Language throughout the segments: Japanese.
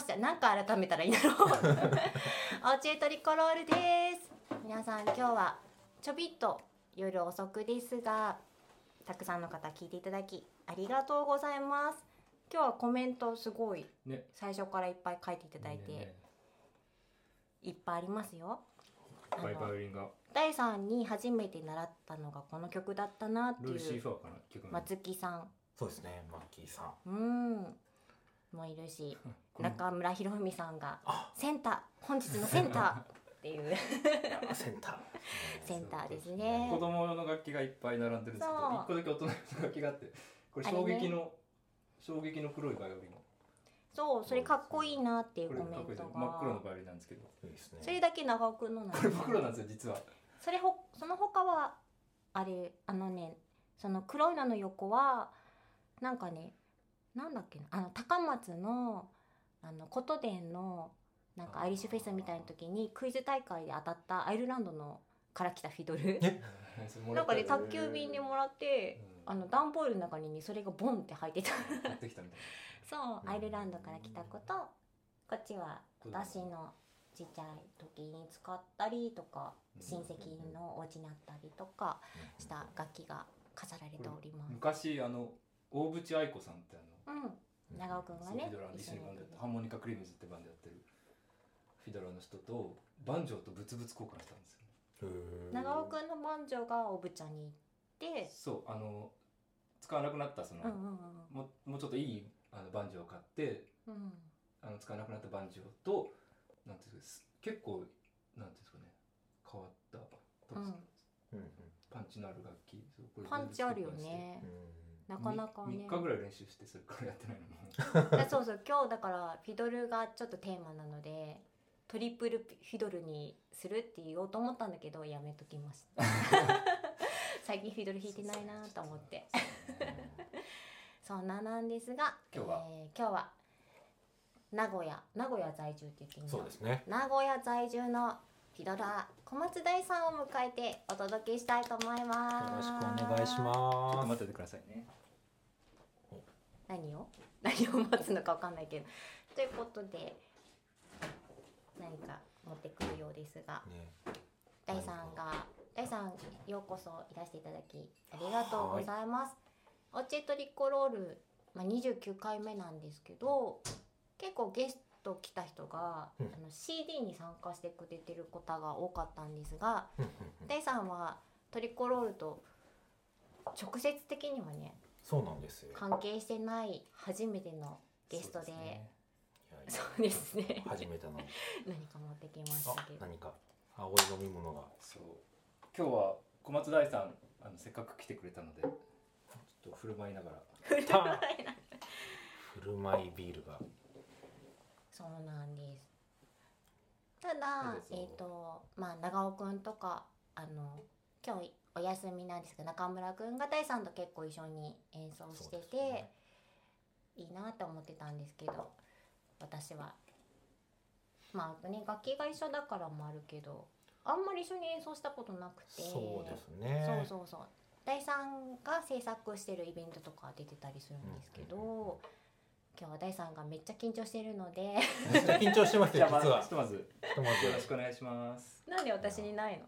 改めまして何か改めたらいいんだろう。オチエトリコロールです。皆さん今日はちょびっと夜遅くですがたくさんの方聞いていただきありがとうございます。今日はコメントすごいね。最初からいっぱい書いていただいて、ねいっぱいありますよ。バイバイオリンが。第3に初めて習ったのがこの曲だったなってルーシいうーファーかな曲の。松木さん。そうですねマッキーさん。うんもいるし 中村博文さんがあ。センター本日のセンターっていう。センター。センターです子ね。供用の楽器がいっぱい並んでるんですけどそう。一個だけ大人用の楽器があってこれ衝撃の、衝撃の黒いバイオリンそうそれかっこいいなっていうコメントです真っ黒のがバイオリンなんですけど。それだけ長尾くんのなこれ真っ黒なんですよ実は。それほその他はあれあのねその黒いのの横はなんかねなんだっけな？あの高松のあの琴殿のなんかアイリッシュフェスみたいな時にクイズ大会で当たったアイルランドのから来たフィドル。え？なんかね宅急便でもらってうん。あの段ボールの中にそれがボンって入ってた。買ってきたみたい そうアイルランドから来た子と。こっちは私のちっちゃい時に使ったりとかうん。親戚のお家にあったりとかした楽器が飾られておりまなす。昔あの大淵愛子さんってあのうん、長尾くんがねフィドラー一一緒にバンドやってハーモニカクリームズってバンドやってるフィドラーの人とバンジョーとブツブツ交換したんですよ長尾くんのバンジョがおぶちゃんに行って、そうあの使わなくなったその、うんうんももうちょっといいあのバンジョーを買ってうん。うん、あの使わなくなったバンジョーとなんていうんですか結構なんていうんですかね変わったパンチのある楽器。パンチあるよね。なかなかね。3日ぐらい練習してそれからやってないのも。そうそう今日だからフィドルがちょっとテーマなのでトリプルフィドルにするって言おうと思ったんだけどやめときました。最近フィドル弾いてないなと思って。そんななんですが今日は？えー今日は名古屋名古屋在住って言っていいんだそうですね。名古屋在住のフィドラー小松大さんを迎えてお届けしたいと思います。よろしくお願いしちょっとます待っててくださいね何を？何を待つのかわかんないけど。ということで何か持ってくるようですが。ね。大さんが大さんようこそいらしていただきありがとうございます。オチェトリコロール、まあ、29回目なんですけど結構ゲスト来た人が、うん。あの CD に参加してくれてる方が多かったんですがうんうんうん。大さんはトリコロールと直接的にはねそうなんですよ。関係してない初めてのゲストで。そうですね。初めてなのに何か持ってきましあたけど。何か？青い飲み物が。そう。今日は小松大さんあのせっかく来てくれたのでちょっと振る舞いながら。た 振る舞いビールが。そうなんです。ただえっ、とまあ長尾くんとかあの今日お休みなんですけど中村くんが大さんと結構一緒に演奏してて、ね。いいなって思ってたんですけど私は。まあね楽器が一緒だからもあるけどあんまり一緒に演奏したことなくて。そうですね。そうそうそう。大さんが制作してるイベントとか出てたりするんですけど、うん今日は大さんがめっちゃ緊張してるので。めっちゃ緊張してますじゃあまよ実は。ひとまず。ひとまず。よろしくお願いします。なんで私にないの？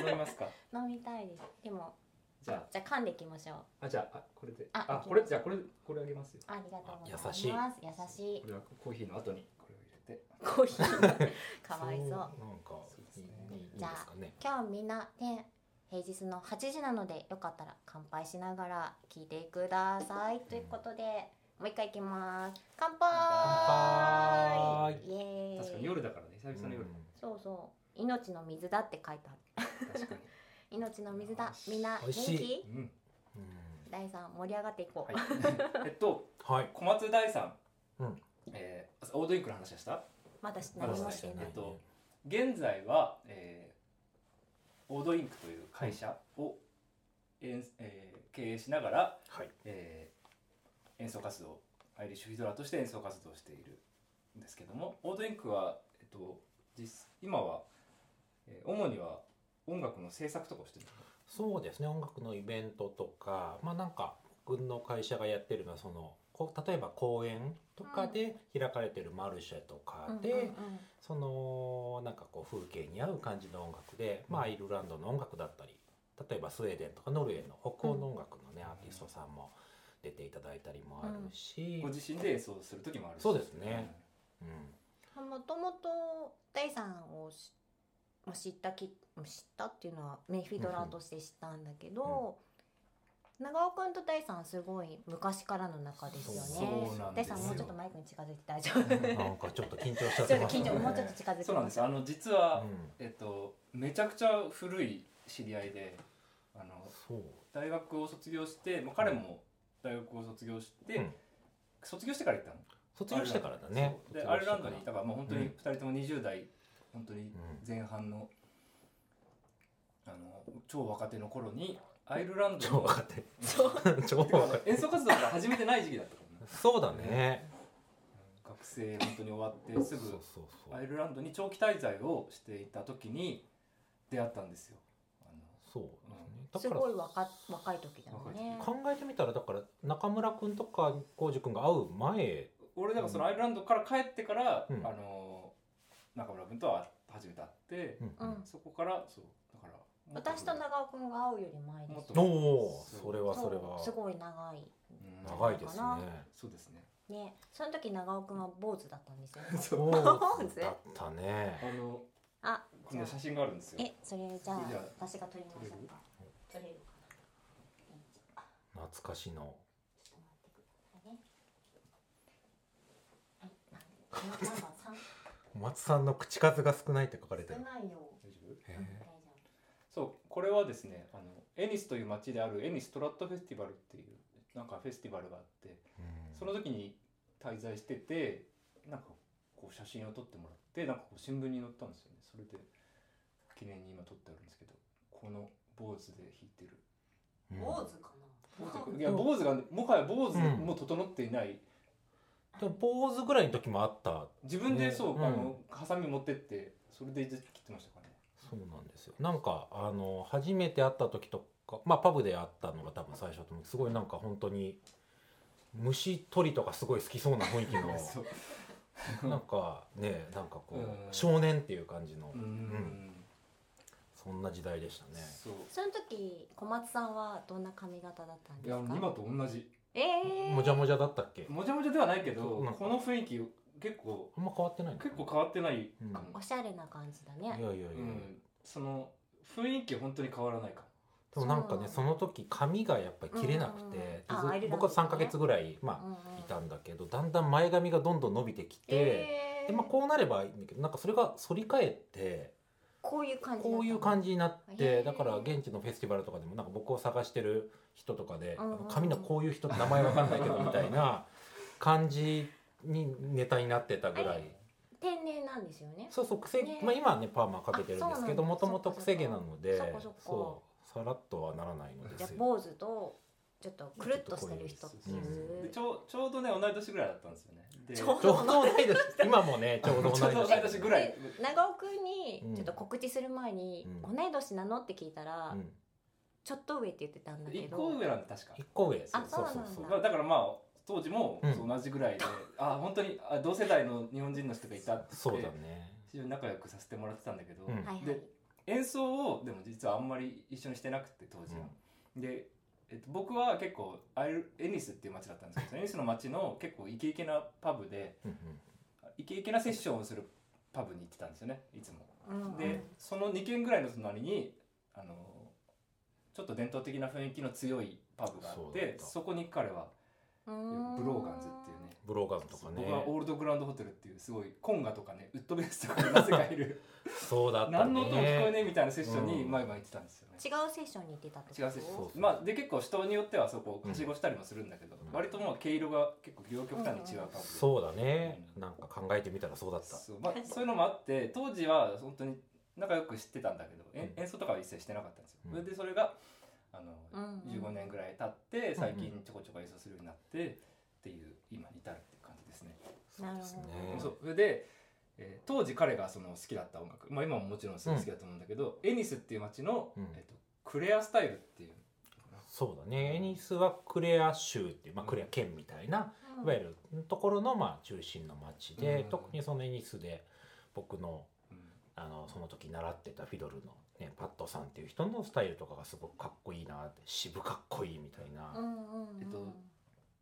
飲みますか？飲みたいです。でもじゃじゃあ噛んでいきましょう。ああじゃああこれで。ああこれじゃあこれこれあげますよ。ありがとうございます。優しい。優しい。これはコーヒーの後にこれを入れて。コーヒー。かわいそう。なんかじゃあ今日みんなね平日の8時なのでよかったら乾杯しながら聞いてください。ということでもう一回いきます。乾杯。乾杯。イエーイ。確かに夜だからね。久々の夜そうそう。命の水だって書いてある確かに。命の水だ。みんな元気？うん。うん。大さん盛り上がっていこう、はい。えっとはい。小松大さん。うん。えーオードインクの話はした？まだしまだ何もしてない。えっと現在は、えーオードインクという会社を、えん。えー経営しながら、はい。えー演奏活動アイリッシュフィドラーとして演奏活動をしているんですけどもオードインクは、えっと、実今は、えー主には音楽の制作とかをしてるんですねそうですね音楽のイベントとかまあなんか僕の会社がやってるのはそのこう例えば公園とかで開かれてるマルシェとかで、うんうんうん。そのなんかこう風景に合う感じの音楽で、まあ、アイルランドの音楽だったり例えばスウェーデンとかノルウェーの北欧の音楽のね、アーティストさんも出ていただいたりもあるし、ご自身で演奏する時もあるし。そうですね。うん。もともとデイさんを知ったき知ったっていうのはメイフィドラーとして知ったんだけど、長尾くんとデイさんすごい昔からの仲ですよね。なんですよ。デイさんもうちょっとマイクに近づいて大丈夫。なんかちょっと緊張しちゃっちょっとてます緊張もうちょっと近づいてそうなんです。あの実は、うん。えっとめちゃくちゃ古い知り合いであの大学を卒業して、まあ、彼も大学を卒業して、うん。卒業してから行ったの。卒業してからだね。でアイルランドにいたかからもう本当にうん。2人とも20代、本当に前半のあの超若手の頃にアイルランドの超若手。演奏活動が始めてない時期だったからね。そうだね。学生本当に終わってすぐアイルランドに長期滞在をしていた時に出会ったんですよ。あのそうですすねだからごい若若い時だもんね。考えてみたらだから中村君とか浩司君が会う前俺だからそのアイルランドから帰ってから、うん。あの中村君とは初めて会って、うん。うん。そこからそうだから私と長尾くんが会うより前です。おおそれはそれは。すごい長い。うん長いですね。そうですね。ね。その時長尾くんは坊主だったんですよ。ね そう。お坊主だったね。あのあこの写真があるんですよ。えそれじゃあじゃあ私が撮りましょうか撮れるかな懐かしの。ちょっと待ってくださいねはいなんナンバー三小松さんの口数が少ないって書かれてる。少ないよ大丈夫へうん。大え丈そうこれはですねあのエニスという町であるエニストラットフェスティバルっていうなんかフェスティバルがあってその時に滞在しててなんかこう写真を撮ってもらってなんかこう新聞に載ったんですよね。それで記念に今撮ってあるんですけどこの坊主で弾いてる。坊主かな？いや坊主がもはや坊主うん。も整っていない、でも坊主ぐらいの時もあった。自分でそう、ねあのハサミ持ってってそれで切ってましたからね。そうなんですよ。なんかあの初めて会った時とかまあパブで会ったのが多分最初だと思うす。ごいなんか本当に虫取りとかすごい好きそうな雰囲気 そう。のなんかねなんかこう、うん。少年っていう感じの、うん。うんそんな時代でしたね。そう。その時小松さんはどんな髪型だったんですか？今と同じ。ええー、もじゃもじゃだったっけ？もじゃもじゃではないけどなんかこの雰囲気結構あんま変わってないの結構変わってないかも、おしゃれな感じだね。いやいやいや、うん、その雰囲気本当に変わらないかでもなんかねその時髪がやっぱり切れなくて、うんであずアイルランド僕は3ヶ月ぐらいまうんうん。あいたんだけどだんだん前髪がどんどん伸びてきて、えー。でまあ、こうなればいいんだけどなんかそれが反り返ってこういう感じこういう感じになってだから現地のフェスティバルとかでもなんか僕を探してる人とかでうんうんうん。髪のこういう人って名前わかんないけどみたいな感じにネタになってたぐらい。天然なんですよね？そうそう癖、ね。まあ、今はねパーマかけてるんですけどもともと癖毛なのでそうさらっとはならないのですよ。坊主とちょっとくるっとしてる人っていう。ん。うでちょうちょうどね同い年ぐらいだったんですよね。でちょうど。同い年。今もねちょうど同い年。ぐらい。で長尾くんにうんちょっと告知する前に「うん。同い年なの?」って聞いたら、うん。ちょっと上って言ってたんだけど。一個上なんで確か。一個上あそうそうまあだからまあ当時もうん。そう同じぐらいで、あ本当にあ同世代の日本人の人がいたってそうだね。非常に仲良くさせてもらってたんだけど、うん。はいはい。で演奏をでも実はあんまり一緒にしてなくて当時は、で、えっと、僕は結構アイルエニスっていう街だったんですけど エニスの街の結構イケイケなパブでうんイケイケなセッションをするパブに行ってたんですよねいつも。でその2軒ぐらいの隣にあのちょっと伝統的な雰囲気の強いパブがあってそこに彼はブローガンズっていうね。ブローガンとかね。僕はオールドグランドホテルっていうすごいコンガとかねウッドベースとかなぜかいる そうだったね。何の音も聞こえねえみたいなセッションにうん。毎晩行ってたんですよね。違うセッションに行ってたってこと？違うセッション。そうそうまあで結構人によってはそこをはしごしたりもするんだけど、うん。割ともう毛色が結構両極端に違うパブで、そうだね。なんか考えてみたらそうだった。そう,、まあ、そういうのもあって当時は本当に仲良く知ってたんだけど、えうん。演奏とかは一切してなかったんですよ、うん。それでそれがあの、うんうん。15年ぐらい経って最近ちょこちょこ演奏するようになってっていう今に至るっていう感じですね、そうですね。そうそれで、えー当時彼がその好きだった音楽、まあ、今ももちろんすごい好きだと思うんだけど、エニスっていう街の、うん。えっとクレアスタイルっていうそうだね。エニスはクレア州っていう、まあ、クレア県みたいなうん。わゆるところのまあ中心の町で、うん。特にそのエニスで僕のうん。あのその時習ってたフィドルの、ね、パットさんっていう人のスタイルとかがすごくかっこいいなって渋かっこいいみたいな、うんうんうん。えっと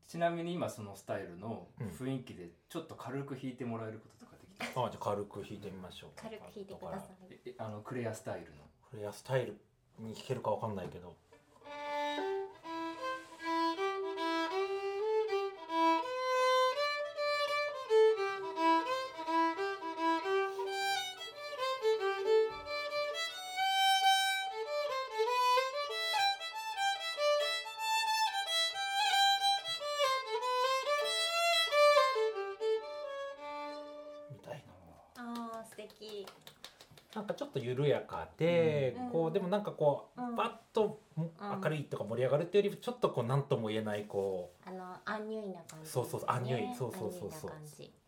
ちなみに今そのスタイルのうん。雰囲気でちょっと軽く弾いてもらえることとかできた、あじゃあ軽く弾いてみましょう。軽く弾いてください。ええあのクレアスタイルの。フレアスタイルに弾けるかわかんないけどもなんかこう、うん。バッと明るいとか盛り上がるっていうよりちょっとこう何とも言えないこあのアンニュイな感じ、そうそうそうアンニュイそうそうそう。そう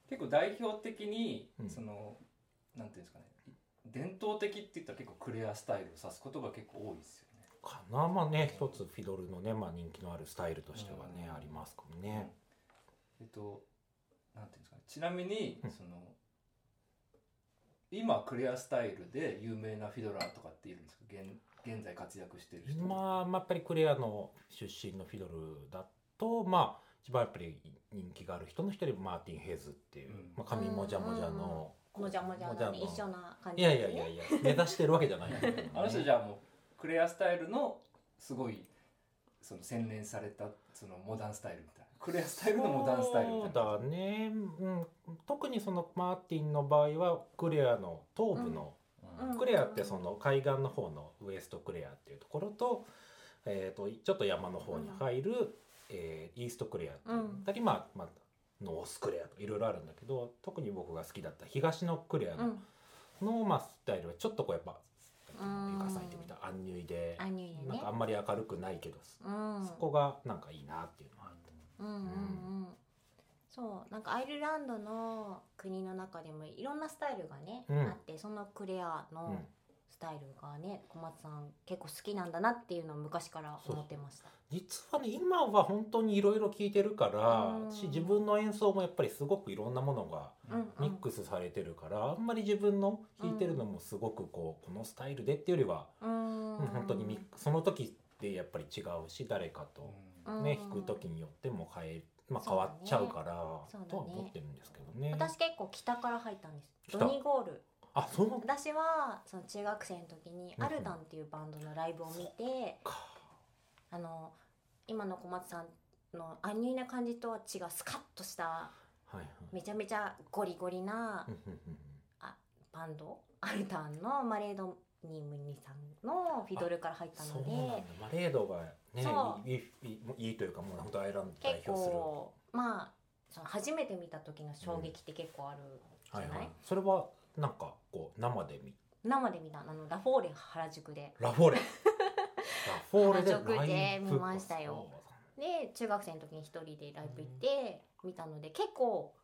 結構代表的に、うん。そのなんていうんですかね。伝統的って言ったら結構クレアスタイルを指すことが結構多いですよね。うかな。まあね一つフィドルのね、まあ、人気のあるスタイルとしてはね、うん。ありますかもね。えっとなんていうんですかね。ちなみに、うん。その今クレアスタイルで有名なフィドラーとかっているんですか？現現在活躍してる人今、まあ、やっぱりクレアの出身のフィドルだとまあ一番やっぱり人気がある人の一人マーティン・ヘイズっていう、うんまあ、髪もじゃもじゃの、もじゃもじゃのね一緒な感じいやいやいやいや目指してるわけじゃない あの人じゃあもうクレアスタイルのすごいその洗練されたそのモダンスタイルみたいなクレアスタイルのモダンスタイルみたいな。そうだね、うん、特にそのマーティンの場合はクレアの東部の、うん。うんクレアってその海岸の方のウエストクレアっていうところと,、えー、とちょっと山の方に入る、えーイーストクレアっていううん。たり、まあまあ、ノースクレアとかいろいろあるんだけど特に僕が好きだった東のクレアうん。の,、のまあ、スタイルはちょっとこうやっぱうん。ゆかさん言ってみたアンニュイでね。なんかあんまり明るくないけど、うん。そこがなんかいいなっていうの。うんうんうん。そうなんかアイルランドの国の中でもいろんなスタイルがね、うん。あってそのクレアうん。のスタイルがね小松さん結構好きなんだなっていうのを昔から思ってました。実はね今は本当にいろいろ聴いてるからうん。し自分の演奏もやっぱりすごくいろんなものがうんミックスされてるから、あんまり自分の弾いてるのもすごくこうこのスタイルでっていうよりは、うん。うん本当にミックその時でやっぱり違うし誰かと、うんね弾く時によっても変え、まあ、変わっちゃうからそうだね。とは思ってるんですけどね。私結構北から入ったんです。北？ドニーゴール。あそう？私はその中学生の時にうん。アルダンっていうバンドのライブを見て、か。あの今の小松さんのアンニュイな感じとは違うスカッとしたはいはい。めちゃめちゃゴリゴリなうんうんうんバンド？アルダンのマレードニムニさんのフィドルから入ったので。マレードがねそいいというかもう本当アイルランド代結表する。構まあその初めて見た時の衝撃って結構あるじゃない、はいはい、それはなんかこう生で見？生で見た。あのラフォーレ原宿で。ラフォーレ。ラフォーレで原宿で見ましたよ。で中学生の時に一人でライブ行って見たので結構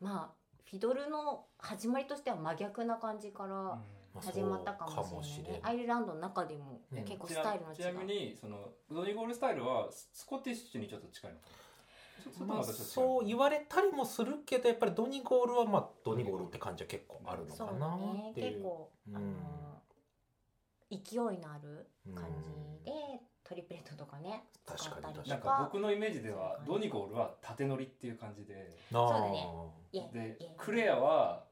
まあフィドルの始まりとしては真逆な感じからまあ始まったかもしれない。ねアイルランドの中でもうん。結構ちスタイルの違なちなみいにそのウドニゴールスタイルはススコティッシュにちょっと近いのかな？まあ、そう言われたりもするけどやっぱりドニゴールはまあドニゴールって感じは結構あるのそうかなっていう。結構、うん。あの勢いのある感じで、トリプレットとかね使確かにったりとなんかか僕のイメージではドニゴールは縦乗りっていう感じで。そうだね。でクレアは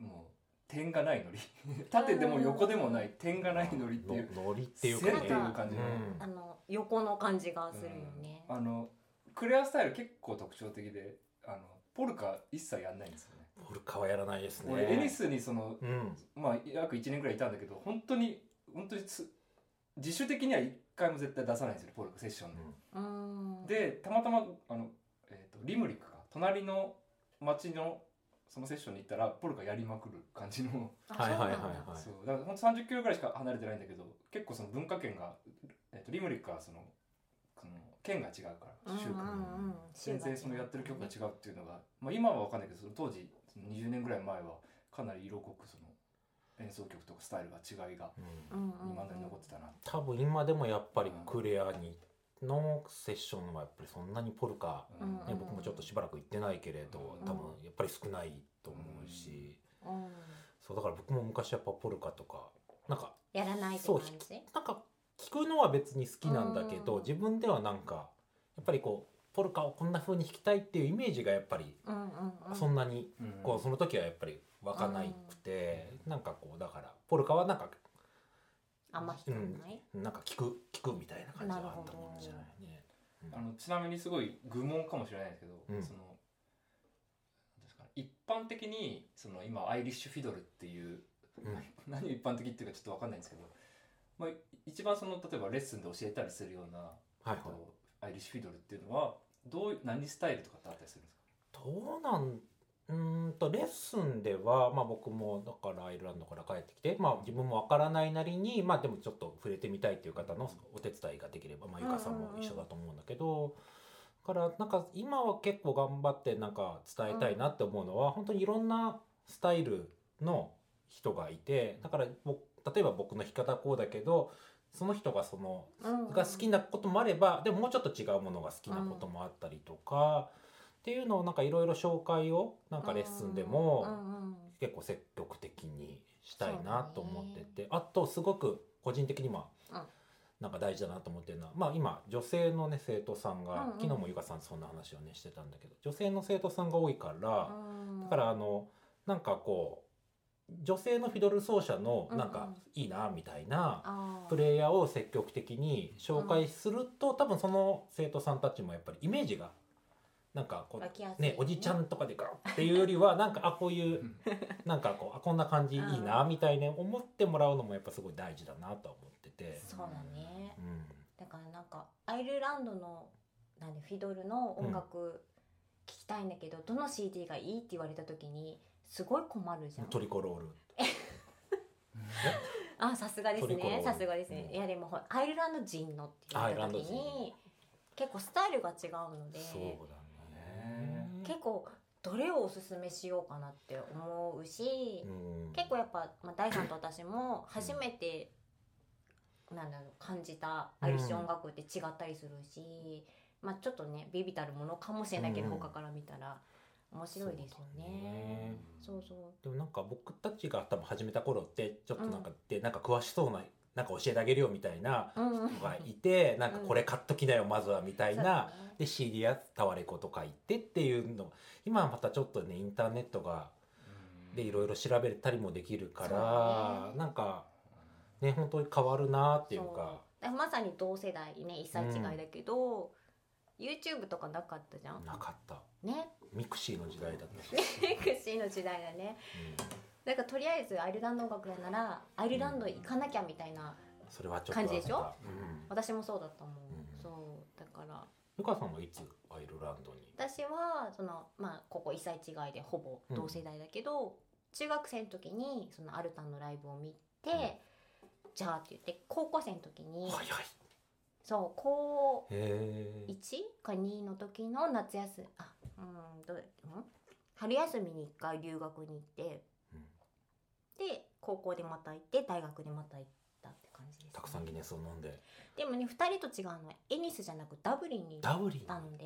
もう点がない乗り 縦でも横でもない点がない乗りっていうのノリっていうか線ねっていう感じの。うん。あの横の感じがするよね、あのクレアスタイル結構特徴的であのポルカ一切やんないんですよね。ポルカはやらないですね。俺エニスにそのうん。まあ約1年ぐらいいたんだけど本当に本当につ自主的には1回も絶対出さないんですよポルカセッションで、うん。でたまたまあの、えー、とリムリックか。隣の町のそのセッションに行ったらポルカやりまくる感じの、あ はいはいはいはい。そう。だからほんと30キロぐらいしか離れてないんだけど結構その文化圏が、えー、とリムリックはそのその県が違うから州区、うんうん。うん全然そのやってる曲が違うっていうのが、まあ、今は分かんないけどその当時その20年ぐらい前はかなり色濃くその演奏曲とかスタイルが違いがうんうんうんうん。未だに残ってたな、多分今でもやっぱりクレアにのセッションはやっぱりそんなにポルカ、うん。うんね、僕もちょっとしばらく行ってないけれどうん。多分やっぱり少ないと思うし、うん。そうだから僕も昔やっぱポルカとかなんかやらないってそうなんか聞くのは別に好きなんだけど、うん。自分ではなんかやっぱりこうポルカをこんな風に弾きたいっていうイメージがやっぱりそんなにうん。こうその時はやっぱり湧かないくて、なんかこうだからポルカはなんかあんま弾かない、なんか聞く聞くみたいな感じがあったもんじゃないね。あのちなみにすごい愚問かもしれないですけど、うん。その一般的にその今アイリッシュフィドルっていう、うん。何を一般的っていうかちょっとわかんないんですけど、まあ、一番その例えばレッスンで教えたりするような、はいはい。えっとアイリッシュフィドルっていうのはどういう何スタイルとかってあったりするんですか？どうなんうーんとレッスンでは、まあ、僕もだからアイルランドから帰ってきて、まあ、自分もわからないなりに、まあ、でもちょっと触れてみたいっていう方のお手伝いができれば、まあ、ゆかさんも一緒だと思うんだけど、だからなんか今は結構頑張ってなんか伝えたいなって思うのは、本当にいろんなスタイルの人がいてだから僕例えば僕の弾き方はこうだけどその人がそのうんうん。が好きなこともあればでももうちょっと違うものが好きなこともあったりとか、っていうのをなんかいろいろ紹介をなんかレッスンでうんもうん。結構積極的にしたいなと思ってて、あとすごく個人的にはうん。なんか大事だなと思ってるのは、まあ今女性のね生徒さんが、昨日もゆかさんとそんな話をねしてたんだけど女性の生徒さんが多いから、うん。だからあのなんかこう女性のフィドル奏者のなんかいいなみたいな。プレイヤーを積極的に紹介すると、多分その生徒さんたちもやっぱりイメージがなんかこうねおじちゃんとかでガッっていうよりはなんかあこういうなんかこうあこんな感じいいなみたいに思ってもらうのもやっぱすごい大事だなとは思ってて。そうだね。うん。だからなんかアイルランドのなんでフィドルの音楽聞きたいんだけど、どの CD がいいって言われた時にすごい困るじゃん。トリコロール。あさすがですね。さすがですね、うん。いやでもアイルランド人のって言われた時に結構スタイルが違うのでそうだね結構どれをおすすめしようかなって思うし、うん。結構やっぱ、まあ、大さんと私も初めて、なんだろう感じたアイリッシュ音楽って違ったりするし、まあちょっとねビビたるものかもしれないけど、うん。他から見たら面白いですよね。そうそう。でもなんか僕たちが多分始めた頃ってちょっとなんかでなんか詳しそうななんか教えてあげるよみたいなうんうん人がいてなんかこれ買っときなよまずはみたいな。で CD やタワレコとか行ってっていうの。今はまたちょっとねインターネットがでいろいろ調べたりもできるから、ね。なんかね本当に変わるなっていうか。まさに同世代ね一歳違いだけど、YouTube とかなかったじゃん。なかった。ね。ミクシーの時代だったし、ミクシーの時代だね。だからとりあえずアイルランド音楽やならアイルランド行かなきゃみたいな、うん。それはちょっと感じでしょ？うん私もそうだったもん、うんそうだから。ゆかさんはいつアイルランドに？私はそのまあここ1歳違いでほぼ同世代だけど、中学生の時にそのアルタンのライブを見て、じゃあって言って高校生の時に、早い。そう高へえ1か2の時の夏休みあうんどううん？春休みに1回留学に行って、うんで高校でまた行って大学でまた行ったって感じです、ね、たくさんギネスを飲んで。でもね2人と違うのはエニスじゃなくダブリンに行っダブリン。たので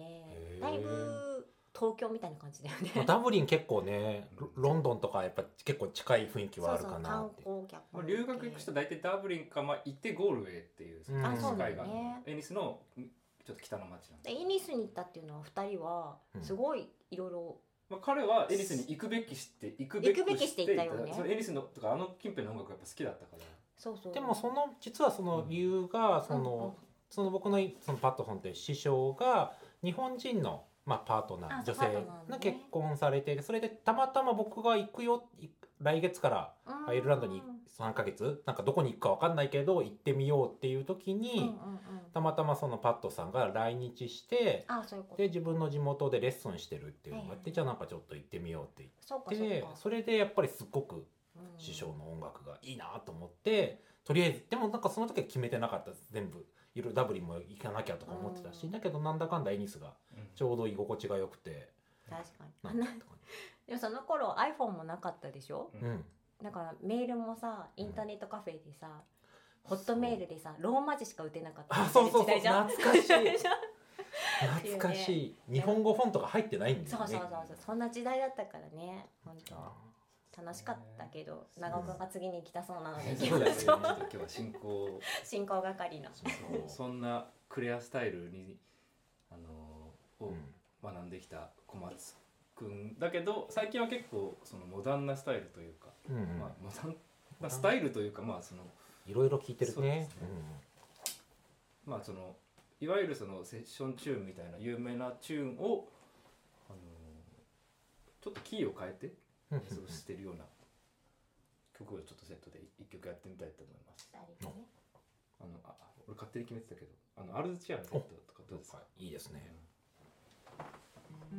ー。だいぶ東京みたいな感じだよね。まあダブリン結構ねロロンドンとかやっぱ結構近い雰囲気はあるかなって。そうそう観光客まあ、留学行く人大体ダブリンか、まあ、行ってゴールウェイっていうそうだよね。がエニスのんちょっと北の町なんで、でエニスに行ったっていうのは2人はうん。すごいいろいろまあ、彼はエニスに行くべきして行くべ行くべきして行ったよね。そのエニスのとかあの近辺の音楽がやっぱ好きだったから。そうそう。でもその実はその理由がその,、その僕のそのパットソンっていう師匠が日本人の、まあ、パートナー女性が結婚されてそれでたまたま僕が行くよい来月からうん。アイルランドに3ヶ月なんかどこに行くか分かんないけど行ってみようっていう時に、うんうんうん。たまたまそのパットさんが来日してあそういうこと。で自分の地元でレッスンしてるっていうのがあって、じゃあなんかちょっと行ってみようって言って。それでやっぱりすっごくうん。師匠の音楽がいいなと思ってとりあえずでもなんかその時は決めてなかったです全部。いろいろダブリンも行かなきゃとか思ってたし、うん。だけどなんだかんだエニスがちょうど居心地が良くて、確かなにでもその頃 iPhone もなかったでしょ？うん。だからメールもさインターネットカフェでさホットメールでさローマ字しか打てなかった。あそうそうそう。時代じゃん？懐かしい。懐かしい。日本語フォントが入ってないんだよね。そうそうそうそう。そんな時代だったからね。本当楽しかったけど長岡が次に行きたそうなので行きましょうちょっと今日は進行。進行係の。そう そんなクレアスタイルにあのをうん。学んできた小松くんだけど最近は結構そのモダンなスタイルというか、うんうん。まあモダンなスタイルというかまあそのいろいろ聞いてるそうでね。すねまあそのいわゆるそのセッションチューンみたいな有名なチューンをあのちょっとキーを変えてうん。演奏してるような曲をちょっとセットで一曲やってみたいと思います。あのあ俺勝手に決めてたけどあのアルズチェアのセットとかどうですか？いいですね「り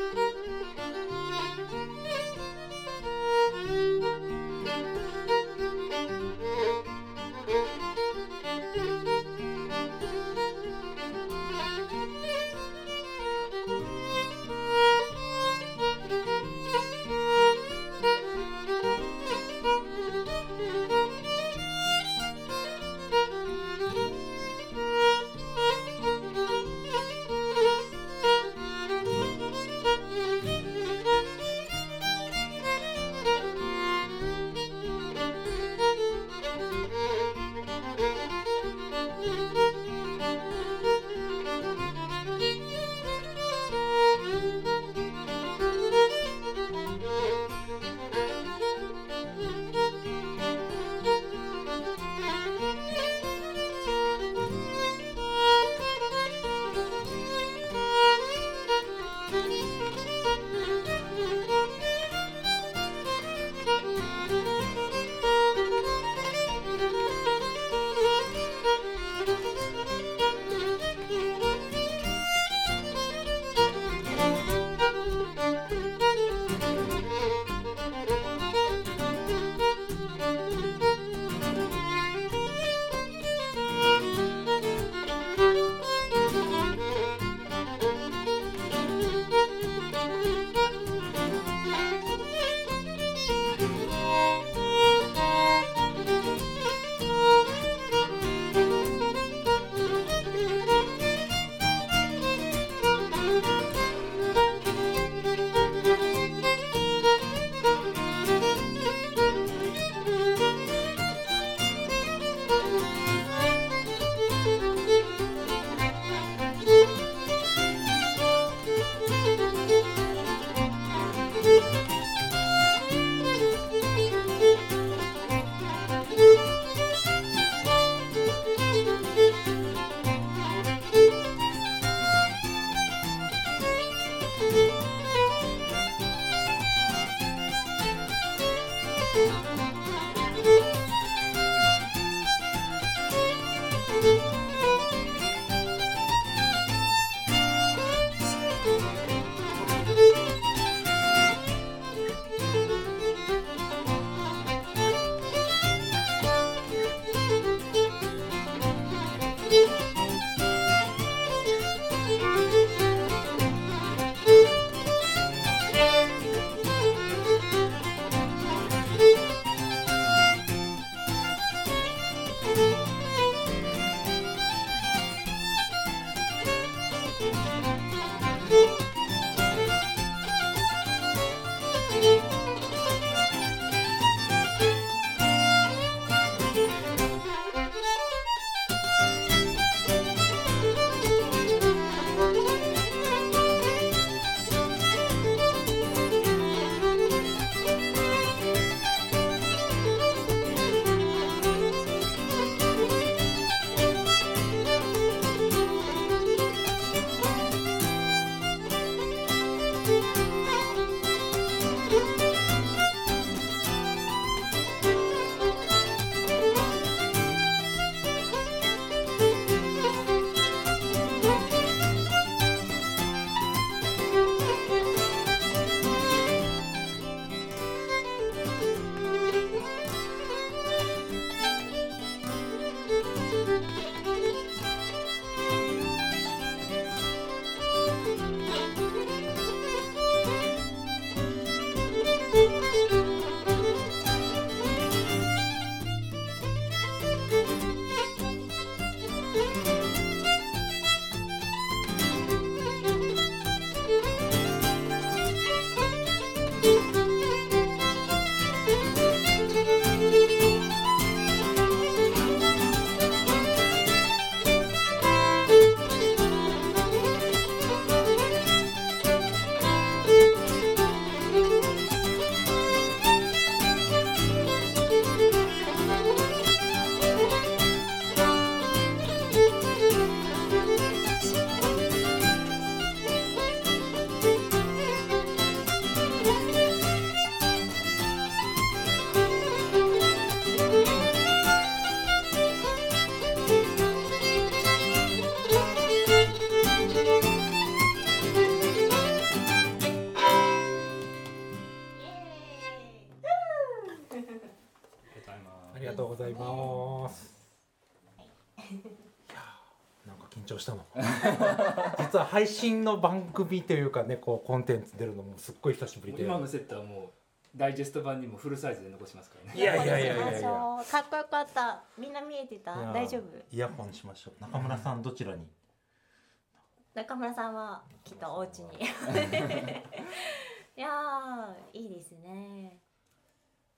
は配信の番組というかね、こうコンテンツ出るのもすっごい久しぶりで。今のセットはもうダイジェスト版にもフルサイズで残しますからね。いやいやいやいやいや。行きましょうかっこよかった。みんな見えてた。大丈夫？イヤホンしましょう。中村さんどちらに？中村さんはきっとお家に。いやーいいですね。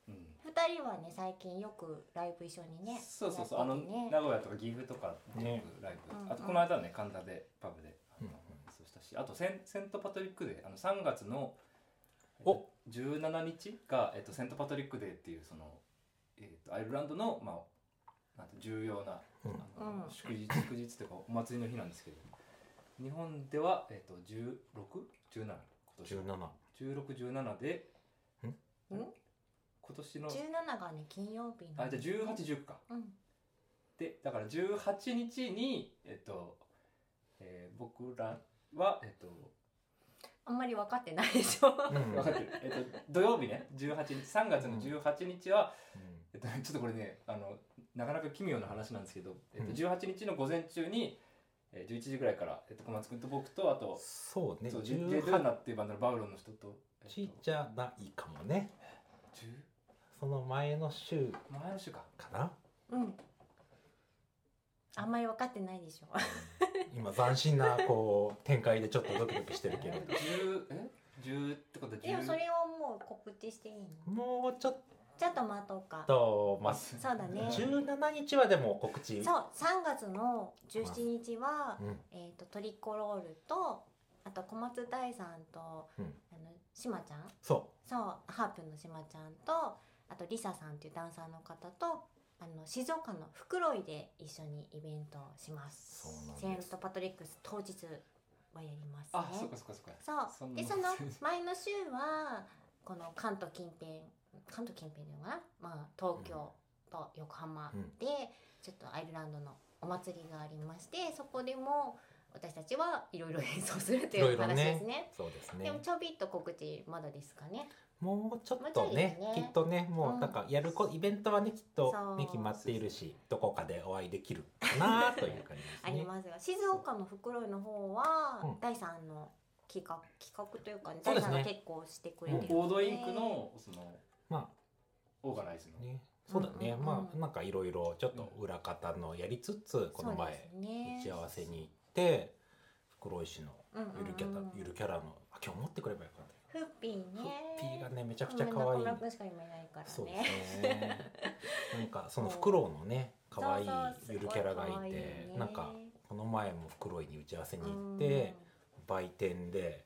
うん。二人はね最近よくライブ一緒にねそうそうそう。あの名古屋とか岐阜とかねライブ、うん。あとこの間ね神田でパブであとセンセントパトリックデーあの3月のお。17日が、えっと、セントパトリックデーっていうその、えっと、アイルランドの、まあ、なんて重要な、うん。あのうん。祝日祝日というかお祭りの日なんですけど日本では、えっと、1617今年。十七。1617でん？ん？今年の。十七がね金曜日あじゃあ1819か。うん。でだから18日にえっと、えー僕らはえっとあんまり分かってないでしょ。うん。分かってる、えっと、土曜日ね。18日。3月の18日は、えっと、ちょっとこれねあのなかなか奇妙な話なんですけど、えっと、うん。18日の午前中に、えー、11時ぐらいから、えっと、小松君と僕とあと、そうね。そう十ジェドゥーナ八っていうバンドのバウロンの人と、えっと、ちじゃないかもね。10その前の週前の週か。かな？うんあんまり分かってないでしょ。今斬新なこう展開でちょっとドキドキしてるけれど。10え？10ってこと？は10でもそれをもう告知していいの？もうちょっちょっと待とうか。とまあそうだね。17日はでも告知？そう3月の17日は、うん。えー、とトリコロールとあと小松大さんと、うん。あのしまちゃん？そそうハープのしまちゃんとあとりささんっていうダンサーの方とあの静岡のフクロイで一緒にイベントをします。そうセントパトリックス当日はやりますね。あそっかそっかそっか。そう。でその前の週はこの関東近辺関東近辺でいうのかな、まあ、東京と横浜でちょっとアイルランドのお祭りがありましてそこでも私たちはいろいろ演奏するといろい話いうろねですね。そうですね。でも。ちょびっと告知まだですかね。もうちょっとねね。きっとねもううんなん。かやるこイベントはねきっとね決まっているしどこかでお会いできるかなという感じですありね。ますが静岡のフクロイの方は、う。ん。第三の企画企画というか、ね、第そうですね。三が結構してくれてるので。ボードインクのそのまオーガナイズの。あねそうだね、うんうんうん。まあなんかいろいろちょっと裏方のやりつつこの前打ち合わせに行って袋井市のうんうんうん。ゆるキャラゆるキャラのあ今日持ってくればよかった。フッピーね。フッピーがねめちゃくちゃ可中愛い。村君しか今いないからね。そうですね。なんかそのフクロウのね可愛いゆるキャラがいてね。なんかこの前もフクロウに打ち合わせに行って売店で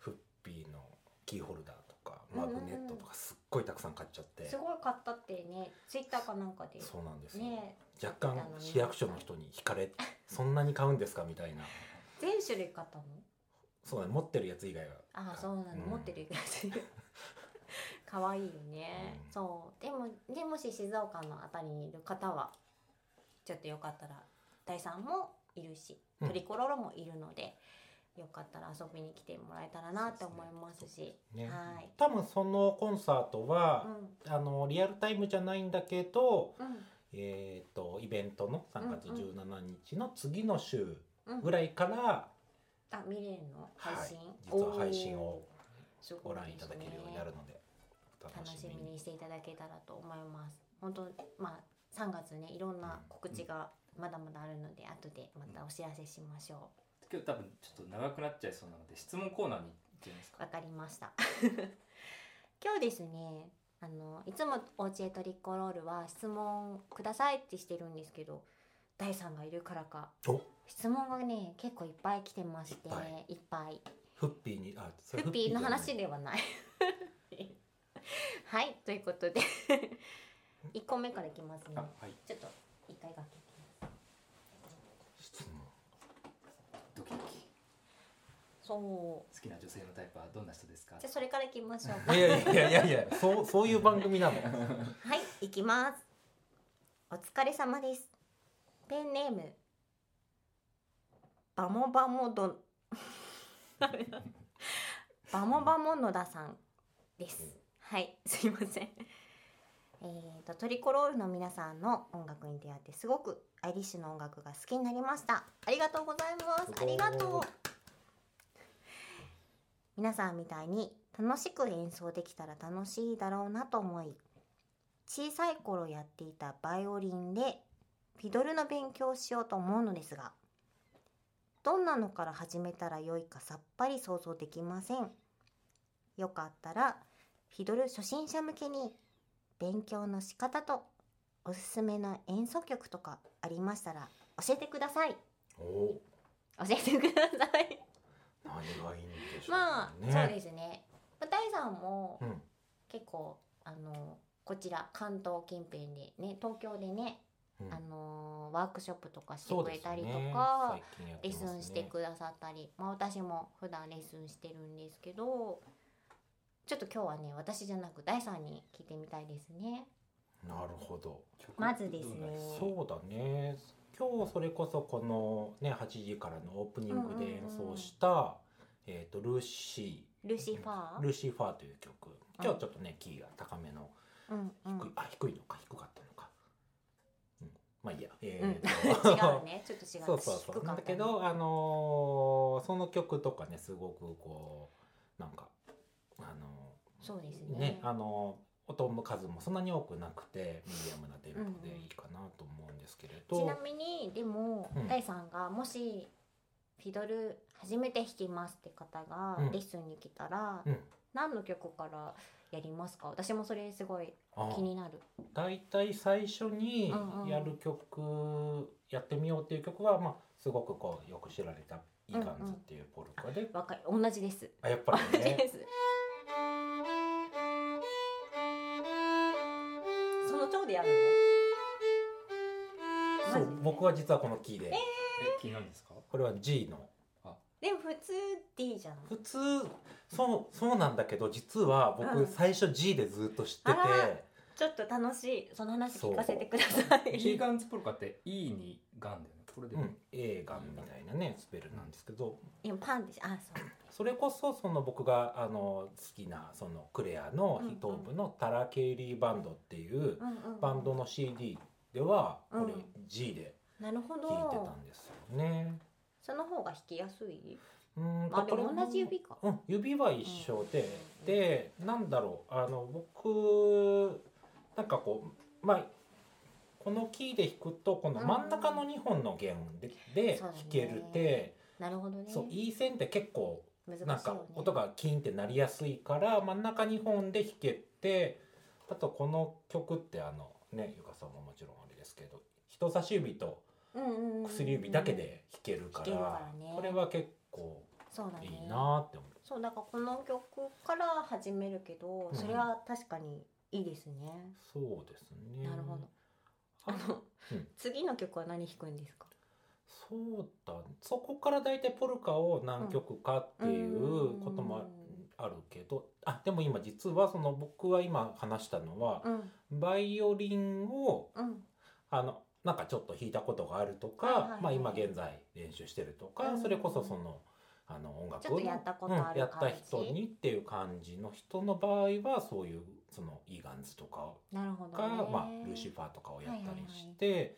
フッピーのキーホルダーとかマグネットとかすっごいたくさん買っちゃって。うんすごい買ったってねツイッターかなんかでそうなんですよ。ね若干市役所の人に惹かれそんなに買うんですかみたいな。全種類買ったの？そうだね持ってるやつ以外は。ああそうなの、うん。持ってるやつ。可愛いよね、うん。そう。でもでもし静岡のあたりにいる方はちょっとよかったら第三もいるしうん。トリコロロもいるので、よかったら遊びに来てもらえたらなって思いますし。ね。はい。多分そのコンサートはう、ん。あのリアルタイムじゃないんだけどうん。えー、とイベントの3月うんうん。17日の次の週うん。ぐらいから、あ見れるの配信、はい、実は配信をごご覧いただけるようになるので楽しみにしていただけたらと思います。本当まあ3月ねいろんな告知がまだまだあるので後でまたお知らせしましょ今日多分ちょっと長くなっちゃいそうなので質問コーナーに行ってみますか。うわかりました。今日ですねあのいつもおうちへトリコロールは質問くださいってしてるんですけど第3がいるからか。お質問がね結構いっぱい来てましていっぱい。いっぱい。フッピーにあフッピーの話でではない。はいということで。1個目からいきますね。あはい。ちょっと一回だけ質問。ドキドキ。そう。好きな女性のタイプはどんな人ですか？じゃあそれからいきましょうか。いやいやいやいやいやそうそういう番組なの。はい、いきます。お疲れ様です。ペンネーム。バモバモド。バモバモ野田さんです。はい、すいません。えー、とトリコロールの皆さんの音楽に出会ってすごくアイリッシュの音楽が好きになりましたありがとうございますありがとう皆さんみたいに楽しく演奏できたら楽しいだろうなと思い小さい頃やっていたバイオリンでフィドルの勉強をしようと思うのですがどんなのから始めたらよいかさっぱり想像できません。よかったらフィドル初心者向けに勉強の仕方とおすすめの演奏曲とかありましたら教えてください。お。お教えてください。何がいいんでしょうまあ、ねそうですね。まあ大さんもうん。結構あのこちら関東近辺でね東京でね、うんあのワークショップとかしてくれたりとね。か、最近やってレッスンしてくださったり、まあ、私も普段レッスンしてるんですけどちょっと今日はね私じゃなく大さんに聞いてみたいですね。なるほど。曲まずですね。そうだね。今日それこそこのね8時からのオープニングで演奏した、えー、とルーシルシファー？ールーシーファーという曲。今日ちょっとねキーが高めのうんうん。低い、あ低いのか低かったのまあいいや。えうん 違うね。ちょっと違う。そうそうそう。なんだけどあのーその曲とかねすごくこうなんかあのそうですーね。ねあのー音の数もそんなに多くなくてミディアムなテンポでいいかなと思うんですけれど、ちなみにでも、うん。大さんがもしフィドル初めて弾きますって方がうん。レッスンに来たら、うん何の曲からやりますか？私もそれすごいあ気になる。大体最初にうんうん。やる曲、やってみようっていう曲は、まあ、すごくこうよく知られた「イーガンズ」っていうポルカで、わかる。同じです。あやっぱ同りね。じです。その調でやるの？そう僕は実はこのキーで、え気になるんですか？これは G のでも普通 D じゃん。普通そうそうなんだけど実は僕、うん。最初 G でずっと知ってて。ちょっと楽しいその話聞かせてください。キーガンズポルカって E にガンだよね。これで、うん、A ガンみたいなねスペルなんですけど。今パンでしあそう。それこそその僕があの好きなそのクレアのうんうん。ヒトーブのタラ・ケイリーバンドっていううんうんうん。バンドの CD ではこれうん。G でなるほど。弾いてたんですよね。その方が弾きやすい？うんあでも同じ指か。うん、指は一緒で、うん。でなんだろうあの僕なんかこうまあこのキーで弾くとこの真ん中の2本の弦で,、で弾けるってなるほどね。そう E 線って結構ね。なんか音がキーンってなりやすいから真ん中2本で弾けてあとこの曲ってあのねゆかさんももちろんあれですけど人差し指と薬指だけで弾けるから,、ね。これは結構いいなって思う。そうだからこの曲から始めるけどうん。それは確かにいいですね、そうですね。なるほど。ああの、うん。次の曲は何弾くんですか？そうだ。そこから大体ポルカを何曲かっていうこともあるけど、あでも今実はその僕は今話したのはうん。バイオリンをうん。あのなんかちょっと弾いたことがあるとか、まあ今現在練習してるとか、うん。それこそそのあの音楽ちょっとやったことあるうんやった感じ人にっていう感じの人の場合はそういうそのイーガンズとかなるほどか、ねまあ、ルシファーとかをやったりして、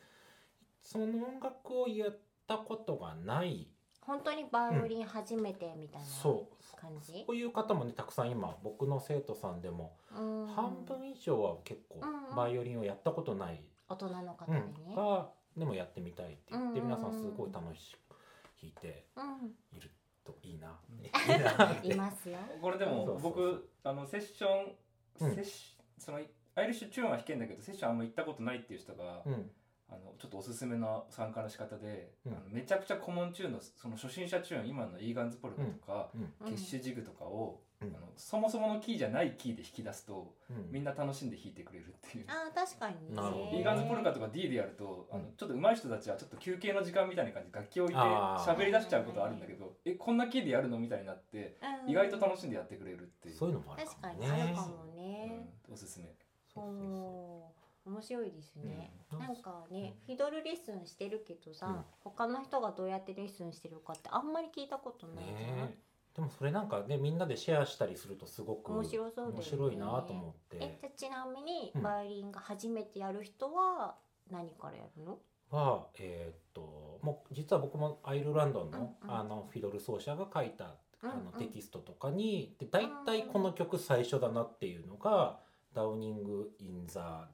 その音楽をやったことがない。本当にバイオリン初めてみたいなそう感じそういう方もねたくさん今僕の生徒さんでもうん。半分以上は結構うんうん。バイオリンをやったことない、大人の方うん。でねがでもやってみたいって言ってうんうんうん皆さんすごい楽しく弾いてうん。いるといいな、うんいいなっていますよ。これでもそうそうそう。僕あのセッション、うん。セッシそのアイリッシュチューンは弾けんだけどセッションあんま行ったことないっていう人が、うん。あのちょっとおすすめの参加の仕方で、うん。あのめちゃくちゃコモンチューンのその初心者チューン今のイーガンズポルカとか、うん。うん。ケッシュジグとかを、うんあのそもそものキーじゃないキーで弾き出すとうん。みんな楽しんで弾いてくれるっていう。あー確かにね。なるほど。イーガンズポルカとか D でやると、あのうん。ちょっと上手い人たちはちょっと休憩の時間みたいな感じで楽器を置いてあー。喋り出しちゃうことあるんだけどえこんなキーでやるのみたいになってうん。意外と楽しんでやってくれるっていう、そういうのもある確かにかもねあるかもうね、ん。おすすめ。そうそうそう。おー面白いですね、うん。なんかね、フィドルレッスンしてるけどさ、うん。他の人がどうやってレッスンしてるかってあんまり聞いたことないじゃん、ねでもそれなんかねみんなでシェアしたりするとすごく面白そうだよね。面白いなと思って。えじゃあちなみにうん。バイオリンが初めてやる人は何からやるの、はえーっともう実は僕もアイルランドの,、うんうん。あのフィドル奏者が書いたあうんのうん。テキストとかにで大体この曲最初だなっていうのが「Dawning in the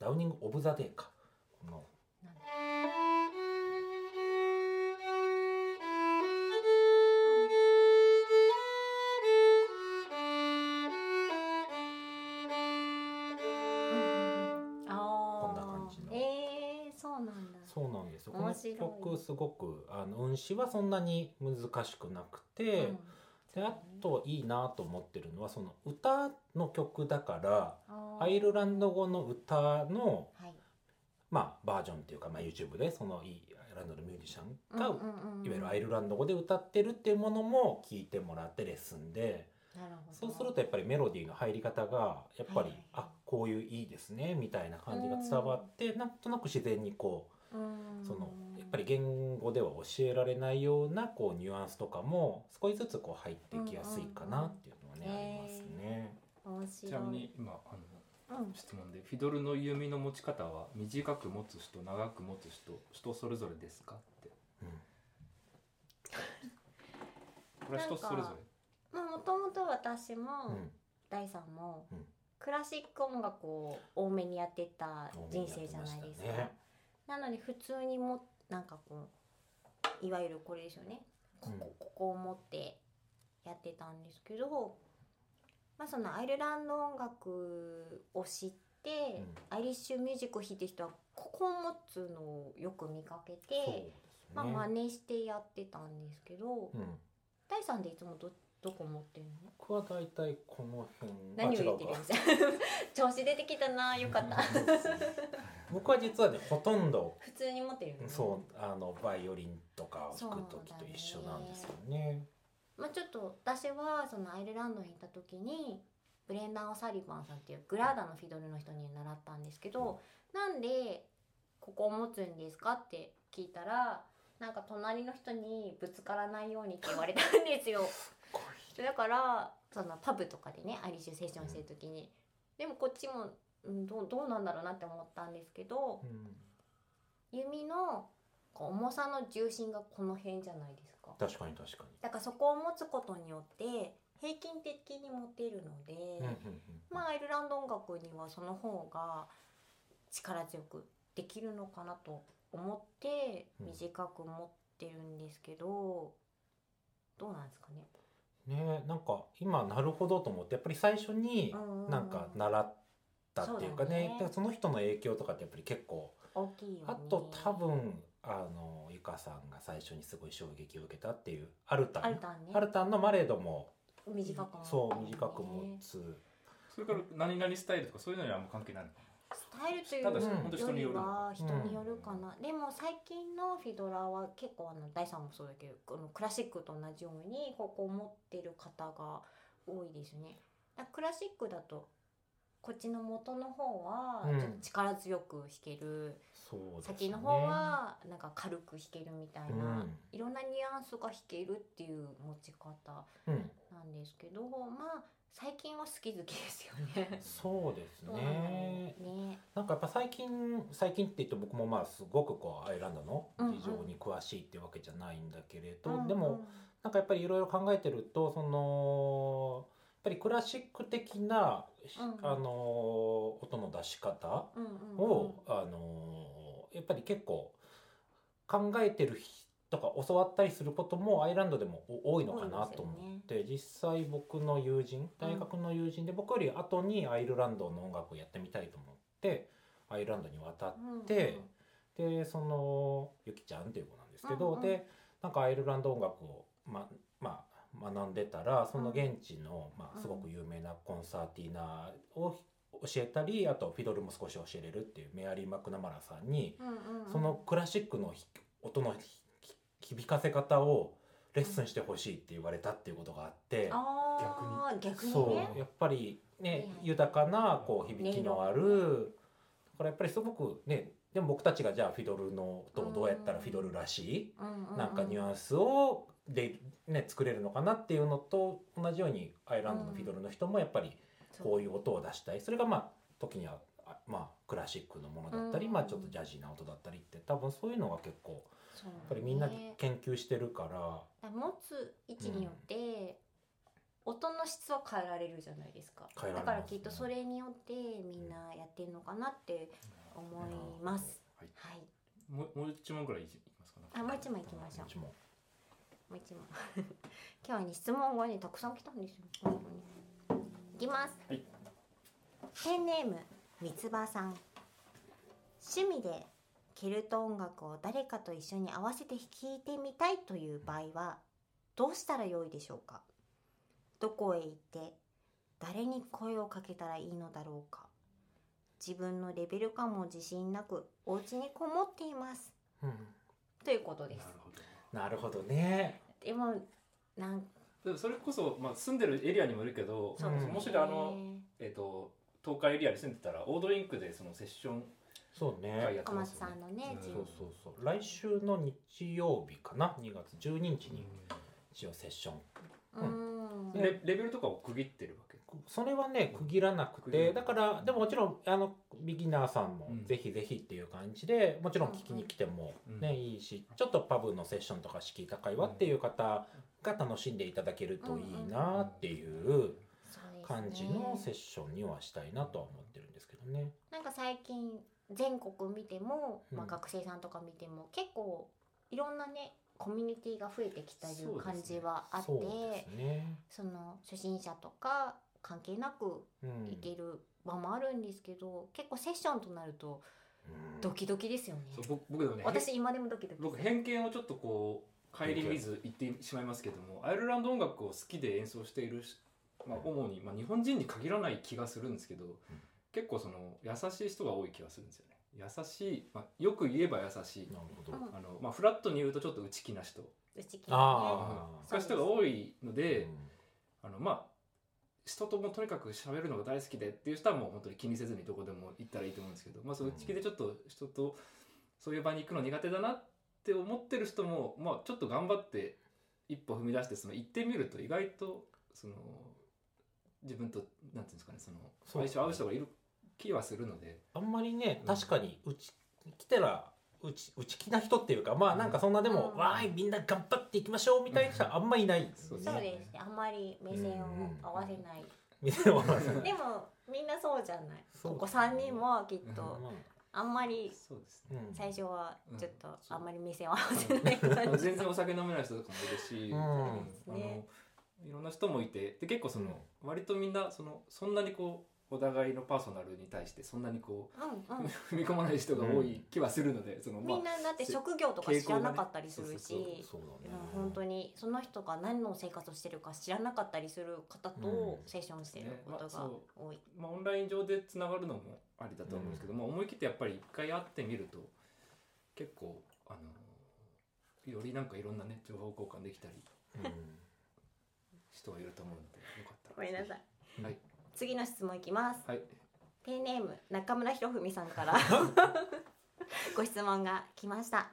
Dawning of the Day か」このですよこの面白い。曲すごくあの運指はそんなに難しくなくて、うん。であといいなと思ってるのはその歌の曲だからアイルランド語の歌のはい。まあ、バージョンっていうか、まあ、YouTube でそのいいアイルランドのミュージシャンが、いわゆるアイルランド語で歌ってるっていうものも聞いてもらってレッスンでなるほど。そうするとやっぱりメロディーの入り方がやっぱり、はい。あこういういいですねみたいな感じが伝わってなんとなく自然にこううんそのやっぱり言語では教えられないようなこうニュアンスとかも少しずつこう入ってきやすいかなっていうのはね、うん。うんうんありますね。ちなみに今あのうん。質問でフィドルの弓の持ち方は短く持つ人長く持つ人人それぞれですか？って。うん。これは人それぞまあもともと私も、うん。大さんも、うん。クラシック音楽を多めにやってた人生じゃないですか、なので普通にもなんかこういわゆるこれですよね。ここ,、うん。ここを持ってやってたんですけどまあそのアイルランド音楽を知って、アイリッシュミュージックを弾いてる人はここを持つのをよく見かけて、ね。まあ真似してやってたんですけど、うん。大さんでいつもどどこ持ってるの？僕は大体この辺。何を言ってるんですか？調子出てきたなよかった。僕は実はねほとんど。普通に持ってるよね。そうあのバイオリンとかを弾く時と一緒なんですよね。まあ、ちょっと私はそのアイルランドに行った時にブレンダー・オサリバンさんっていうグラーダのフィドルの人に習ったんですけど、なんでここを持つんですかって聞いたらなんか隣の人にぶつからないようにって言われたんですよ。こだからそのパブとかでねアイリッシュセッションしてる時に、でもこっちも、うん、どうどうなんだろうなって思ったんですけど弓の重さの重心がこの辺じゃないですか。確かに確かだからそこを持つことによって平均的に持てるので、に。うんうんうんまあアイルランド音楽にはその方が力強くできるのかなと思ってうん短く持ってるんですけど、どうなんですかね。ねなんか今なるほどと思ってやっぱり最初になんか習ったっていうかねね。だからその人の影響とかってやっぱり結構大きいよね。あと多分あのゆかさんが最初にすごい衝撃を受けたっていうアルタン？アルタンね。アルタンのマレードも短くそう短く持つ。それから何々スタイルとかそういうのにはあんま関係ないのかスタイルというよるのは人によるかな、でも最近のフィドラーは結構あの第3もそうだけどこのクラシックと同じようにここを持ってる方が多いですね。だクラシックだとこっちの元の方はうん。ちょっと力強く弾ける、そうですね。先の方はなんか軽く弾けるみたいな、うん。いろんなニュアンスが弾けるっていう持ち方うん。なんですけどまあ最近は好き好きですよね。そうですね。ね。なんかやっぱ最近最近って言って僕もまあすごくこうアイルランドの事情に詳しいっていうわけじゃないんだけれど、でもなんかやっぱりいろいろ考えてるとそのやっぱりクラシック的な、うん。あの音の出し方うんうんうん。を、あのやっぱり結構考えてる人とか教わったりすることもアイルランドでもお多いのかなと思って、実際僕の友人大学の友人で、僕より後にアイルランドの音楽をやってみたいと思ってアイルランドに渡って、でそのゆきちゃんっていう子なんですけど、うんうん。でなんかアイルランド音楽をままあ学んでたらその現地の、まあ、すごく有名なコンサーティーナを教えたりあとフィドルも少し教えれるっていうメアリー・マクナマラさんに、うんうんうん。そのクラシックのひ音のひひ響かせ方をレッスンしてほしいって言われたっていうことがあって。逆にそうねやっぱりね、豊かなこう響きのあるだからやっぱりすごくねでも僕たちがじゃあフィドルの音をどうやったらフィドルらしい、なんかニュアンスをで、ね、作れるのかなっていうのと同じようにアイルランドのフィドルの人もやっぱりこういう音を出したい。それがまあ時にはあまあクラシックのものだったり、うん。まあちょっとジャジーな音だったりって多分そういうのが結構やっぱりみんなね研究してるから、持つ位置によって、音の質は変えられるじゃないですか。変えられますだからきっとそれによってみんなやってるのかなって思います、はい。はい。もうもう一問ぐらいいきますか？ねあもう一枚いきましょう。ももう一問。今日はね質問がねたくさん来たんですよ。本当にいきます、はい。ペンネーム三つ葉さん。趣味でケルト音楽を誰かと一緒に合わせて聴いてみたいという場合はどうしたらよいでしょうか？どこへ行って誰に声をかけたらいいのだろうか？自分のレベル感も自信なくお家にこもっています。うん。ということです。なるほど。なるほどね。でもなんでもそれこそ、まあ、住んでるエリアにもよるけど、そうもしあの、えっと東海エリアに住んでたらオードリンクでそのセッションそうね。小松さんのね、そうそうそう。来週の日曜日かな？2月。12日に一応セッション。うん。レレベルとかを区切ってるわけ？それはね区切らなくて。だからでももちろんあのビギナーさんもうん。ぜひぜひっていう感じでもちろん聞きに来てもね、うん。いいしちょっとパブのセッションとか敷居高いわっていう方が楽しんでいただけるといいなっていう感じのセッションにはしたいなとは思ってるんですけどね。なんか最近全国見ても、まあ、うん学生さんとか見ても結構いろんなねコミュニティが増えてきたいう感じはあってそうそ,、ですね。の初心者とか関係なくうん。いける場もあるんですけど、結構セッションとなるとうん。ドキドキですよね。そう僕僕でもね私今でもドキドキ僕偏見をちょっとこう顧みず言ってしまいますけどもアイルランド音楽を好きで演奏しているし、まあ、主に、まあ、日本人に限らない気がするんですけど、結構その優しい人が多い気がするんですよね。優しい、まあ、よく言えば優しい。なるほど。うん。あの、まあ、フラットに言うとちょっと内気な人。うち系ねあそういう人が多いので、うん。あのまあ人ともとにかく喋るのが大好きでっていう人はもう本当に気にせずにどこでも行ったらいいと思うんですけど、まあ、その内気でちょっと人とそういう場に行くの苦手だなって思ってる人も、まあ、ちょっと頑張って一歩踏み出してその行ってみると意外とその自分となんていうんですかねそのそう相性合う人がいる気はするので。あんまりねうん。確かにうち来たらうち内気な人っていうかまあなんかそんなでも、うん。わーいみんな頑張っていきましょうみたいな人はあんまりいないですよね。そうですね。あんまり目線を合わせない、店を合わせない。でもみんなそうじゃない。ここ3人もきっとまあ。んまりそうですね。あうん。最初はちょっとうんあんまり目線を合わせない感じ。全然お酒飲めない人とかもい。るし、うん。ねのいろんな人もいてで結構その、割とみんなそのそんなにこうお互いのパーソナルに対してそんなにこううんうん。踏み込まない人が多い気はするので、そのまあみんなだって職業とか知らなかったりするし本当にその人が何の生活をしてるか知らなかったりする方とうん。セッションしてることがね。まあ。まあ、オンライン上でつながるのもありだと思うんですけど、まあ、思い切ってやっぱり一回会ってみると結構あのよりなんかいろんなね情報交換できたりうん。人がいると思うのでよかったら。ごめんなさい。はい次の質問いきます。はいペンネーム中村博文さんから ご質問が来ました。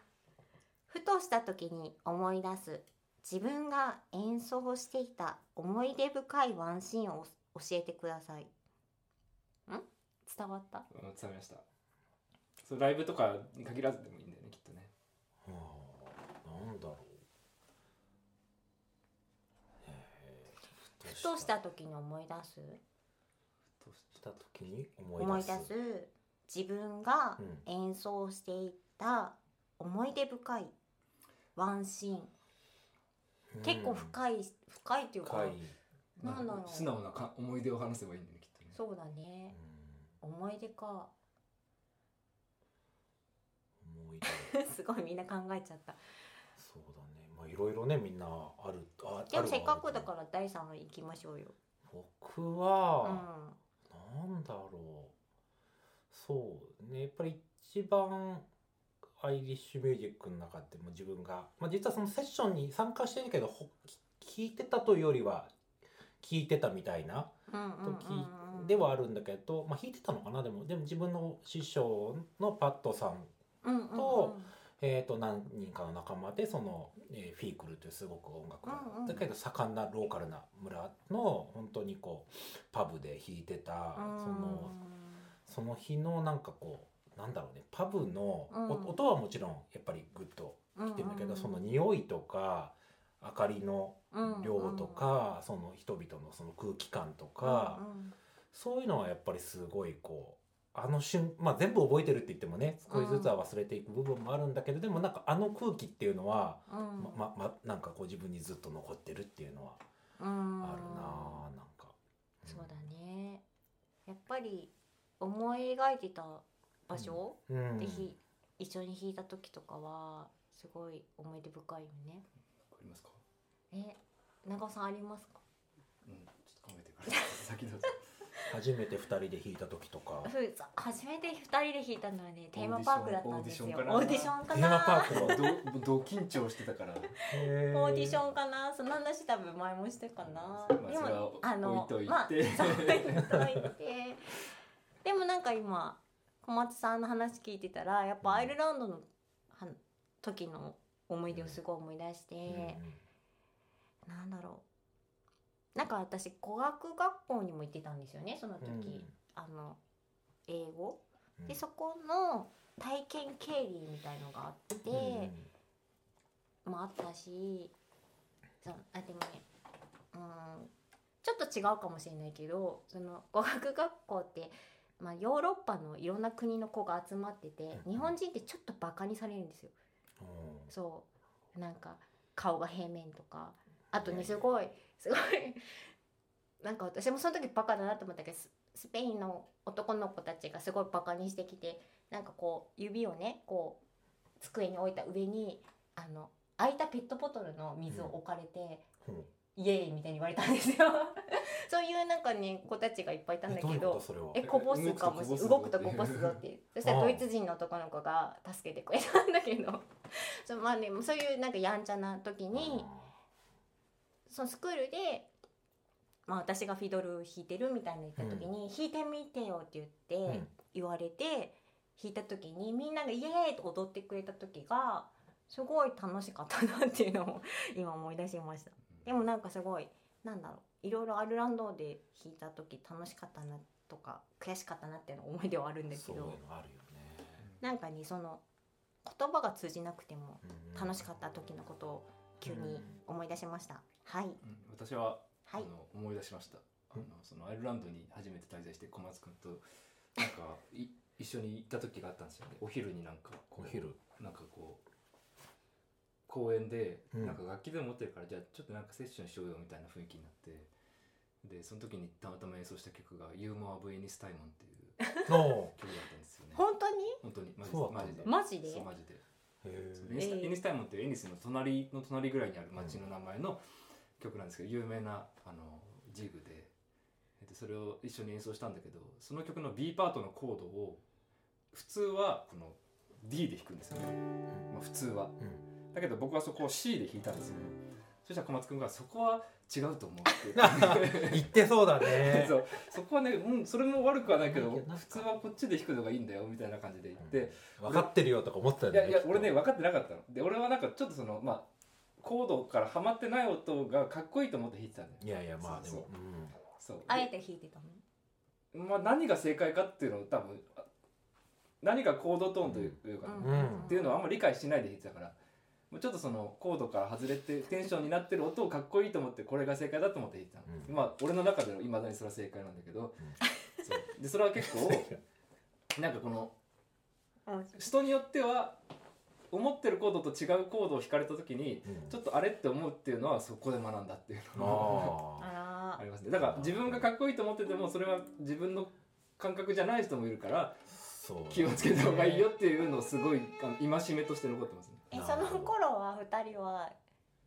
ふとした時に思い出す自分が演奏していた思い出深いワンシーンを教えてください。ん？伝わった？うん伝わりましたそうライブとかに限らずでもいいんだよねきっとねあーなんだろうふとした時に思い出す？しした時に思思い出い出すす自分がうん。演奏していた思い出深いワンシーン、結構深い深いっていうか深い、なんだろう。素直なか思い出を話せばいいんだよねきっとね。そうだね。思い出か。うん思い出。すごいみんな考えちゃった。そうだね。まあいろいろねみんなあるあでもせっかくだらから第3話行きましょうよ、僕うは、ん、なんだろう。そうね。やっぱり一番アイリッシュミュージックの中でも自分が、まあ、実はそのセッションに参加してるけどほ聞いてたというよりは聞いてたみたいな時うんではあるんだけど、まあ、弾いてたのかな？でもでも自分の師匠のパットさんうんうんうんとえー、と何人かの仲間でその、えーフィークルというすごく音楽が、うんうん。だけど盛んなローカルな村の本当にこうパブで弾いてたそのその日のなんかこうなんだろうねパブの、うん。お音はもちろんやっぱりグッとうんきてるんだけど、その匂いとか明かりの量とか、その人々のその空気感とか、そういうのはやっぱりすごいこうあの瞬まあ全部覚えてるって言ってもね少しずつは忘れていく部分もあるんだけど、でもなんかあの空気っていうのは、うん。うんまままなんかこう自分にずっと残ってるっていうのはうん。あるなあなんか。そうだね。やっぱり思い描いてた場所うん。でひ一緒に弾いた時とかはすごい思い出深いよね。わかりますか？え長尾さんありますか？うんちょっと考えてから先どうぞ初めて2人で弾いた時とか。そうさ初めて二人で弾いたのはねテーマパークだったんですよ。オオーディションかテーマなパークのど ど緊張してたから オーディションンかな。その話多分前もしてかな、まあそれはあの置いといて。まあ、置いといて。でもなんか今小松さんの話聞いてたらやっぱアイルランドのは時の思い出をすごい思い出して、なんだろうなんか私語学学校にも行ってたんですよねその時、あの英語。でそこの体験経理みたいのがあって、もあったしそうあでもねうんちょっと違うかもしれないけどその語学学校って、まあ、ヨーロッパのいろんな国の子が集まっててうん。日本人ってちょっとバカにされるんですよ。そう。なんか顔が平面とかあとねすごいすごい。なんか私もその時バカだなと思ったけどススペインの男の子たちがすごいバカにしてきてなんかこう指をねこう机に置いた上にあの空いたペットボトルの水を置かれて、イエーイみたいに言われたんですよ。そういうなんかね子たちがいっぱいいたんだけどえこぼすかもしれない。動くとこぼすぞって。い うそしたらドイツ人の男の子が助けてくれたんだけど。そうまあねそういうなんかやんちゃな時にそのスクールで、まあ、私がフィドル弾いてるみたいな言った時に「弾いてみてよ」って言って、うん言われて弾いた時にみんなが「イエーイ!」と踊ってくれた時がすごい楽しかったなっていうのを今思い出しました。でもなんかすごいなんだろういろいろアルランドで弾いた時楽しかったなとか悔しかったなっていうの思い出はあるんだけそういうどなんかにその言葉が通じなくてもうん楽しかった時のことを急に思い出しました。はい。うん私は、はい。あの思い出しました。あのうん。そのアイルランドに初めて滞在して小松君となんかい 一緒に行った時があったんですよね。お昼になんかお昼。なんかこう公園でうん。なんか楽器でも持ってるから、じゃあちょっとなんかセッションしようよみたいな雰囲気になってでその時にたまたま演奏した曲が「ユーモア・ブ・エニス・タイモン」っていうの曲だったんですよね。本当に？本当に。マジそうだでマジで。マジで？そうマジで。へそうーエニスタイモンってエニスの隣の隣ぐらいにある町の名前の曲なんですけど有名なあのジグでえっとそれを一緒に演奏したんだけどその曲の B パートのコードを普通はこの D で弾くんですよね、まあ、普通は。うん。だけど僕はそこを C で弾いたんですよそしたら小松君が「そこは違うと思う」って。言ってそうだね。そう。そこはね、うん、それも悪くはないけど普通はこっちで弾くのがいいんだよみたいな感じで言って、分かってるよとか思ってたよいやいや俺ね分かってなかったの。で俺はなんかちょっとそのまあコードからはまってない音がかっこいいと思って弾いてたんだよいやいやまあでそう。もうん。そう。あえて弾いてたの？まあ何が正解かっていうのを多分あ何がコードトーンというか、うん。っていうのをあんまり理解しないで弾いてたからもうちょっとそのコードから外れてテンションになってる音をかっこいいと思ってこれが正解だと思って弾いてたの、うん。まあ俺の中ではいまだにそれは正解なんだけど、そう。でそれは結構 なんかこの人によっては思ってるコードと違うコードを弾かれた時にうん。ちょっとあれって思うっていうのはそこで学んだっていうのがありますね。だから自分がかっこいいと思っててもそれは自分の感覚じゃない人もいるからーそう気をつけた方がいいよっていうのをすごいあの戒めとして残ってますね。えその頃は二人は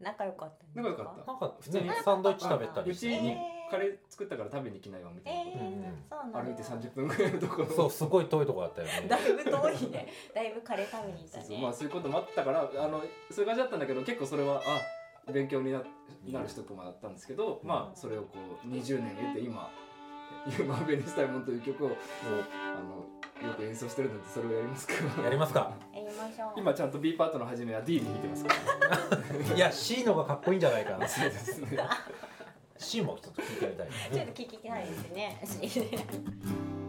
仲良かったんです仲良かった。なんか普通にねサンドイッチ食べたうりしてカレー作ったから食べに来ないよみたいな。ことえー言って、そうなんだ。歩いて30分ぐらいのところ。そうすごい遠いとこだったよね。だいぶ遠いね。だいぶカレー食べに行ったね。そうそうまあそういうこともあったからあのそういう感じだったんだけど結構それはあ勉強にななる一コマだったんですけど、まあそれをこう20年経て今「ユーマーベニスタイモン」という曲をあのよく演奏してるのでそれをやりますか。やりますか。やりましょう。今ちゃんと B パートの初めは D で弾いてますから いや C の方がかっこいいんじゃないかな。そうですね C もちょっと聞いてみたい。ちょっと聞きたいですね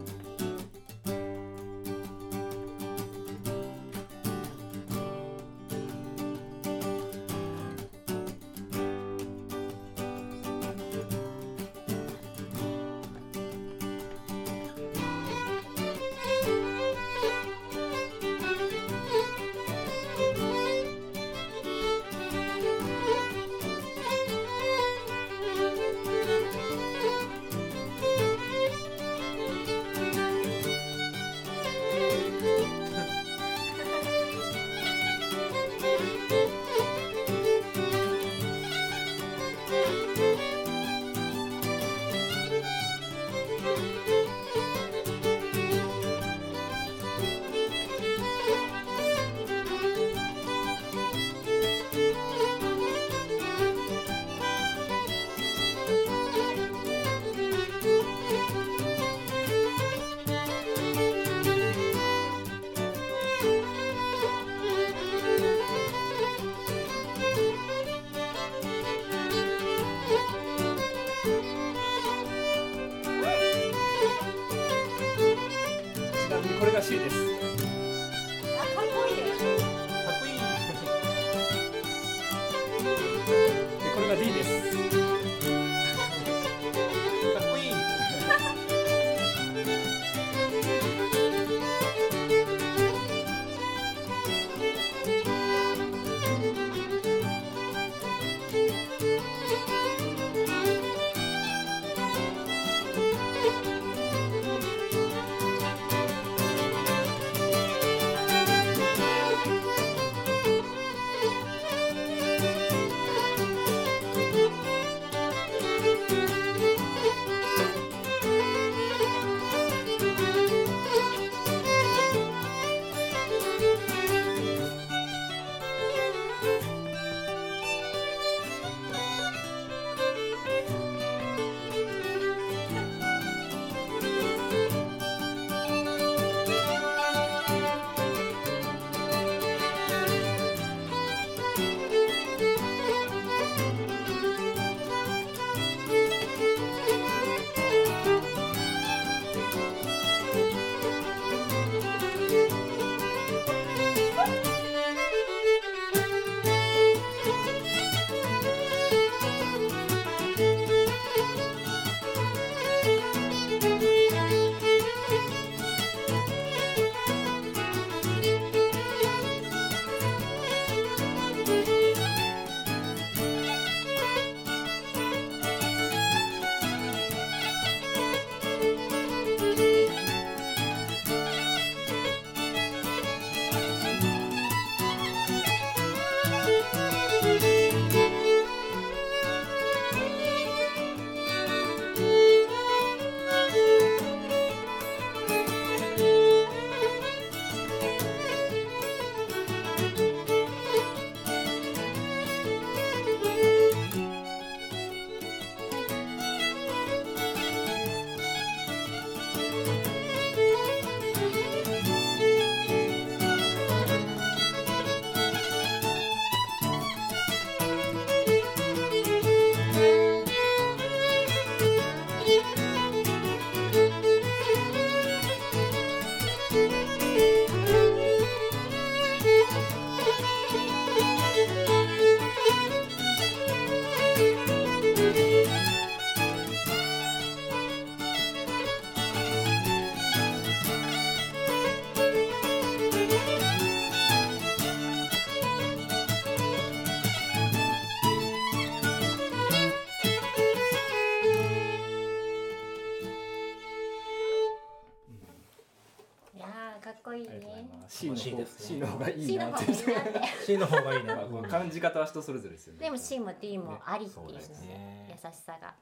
C の C 方ですね。C の方がいいな。って方がいいなって。C の方がいいね。まあこう感じ方は人それぞれですよね。でも C も D もありっていうね。優しさが。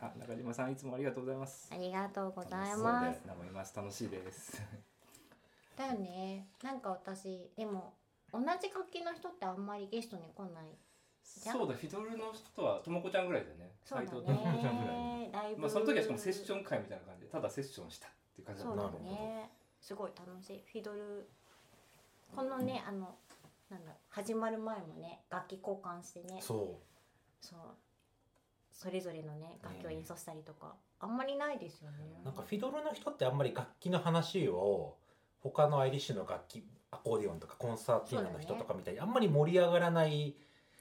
あ中島さんいつもありがとうございます。ありがとうございまです生います楽しいです。だよね。なんか私でも同じ楽器の人ってあんまりゲストに来ないそうだフィドルの人はともこちゃんぐらいだよね。そうだ斉藤ともこちゃんぐらいね。ライブまあその時はしかもセッション会みたいな感じでただセッションしたっていう感じだったそね。すごい楽しい。フィドルこのね、あのなんだ始まる前もね楽器交換してね。そそう。それぞれのね楽器を演奏したりとか、あんまりないですよね。うなんかフィドルの人ってあんまり楽器の話を他のアイリッシュの楽器アコーディオンとかコンサーティーナの人とかみたいにあんまり盛り上がらない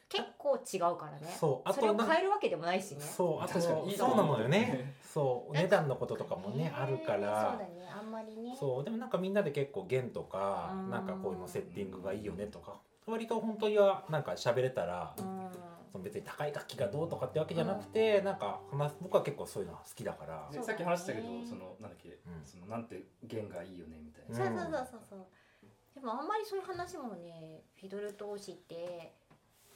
結構違うからね。そうあとそれをな変えるわけでもないしね。そうあとそう。なのよね。そう。値段のこととかもねねあるかそうらだねあんまりね。そうでもなんかみんなで結構弦とかうん。なんかこういうのセッティングがいいよねとか。割と本当にはなんか喋れたらうん。その別に高い楽器がどうとかってわけじゃなくてなんか話す僕は結構そういうの好きだから。そう。でさっき話したけどそのなんだっけ、うんそのなんて弦がいいよねみたいうんな、そうそうそうそうそう。でもあんまりそういう話もねフィドル通しって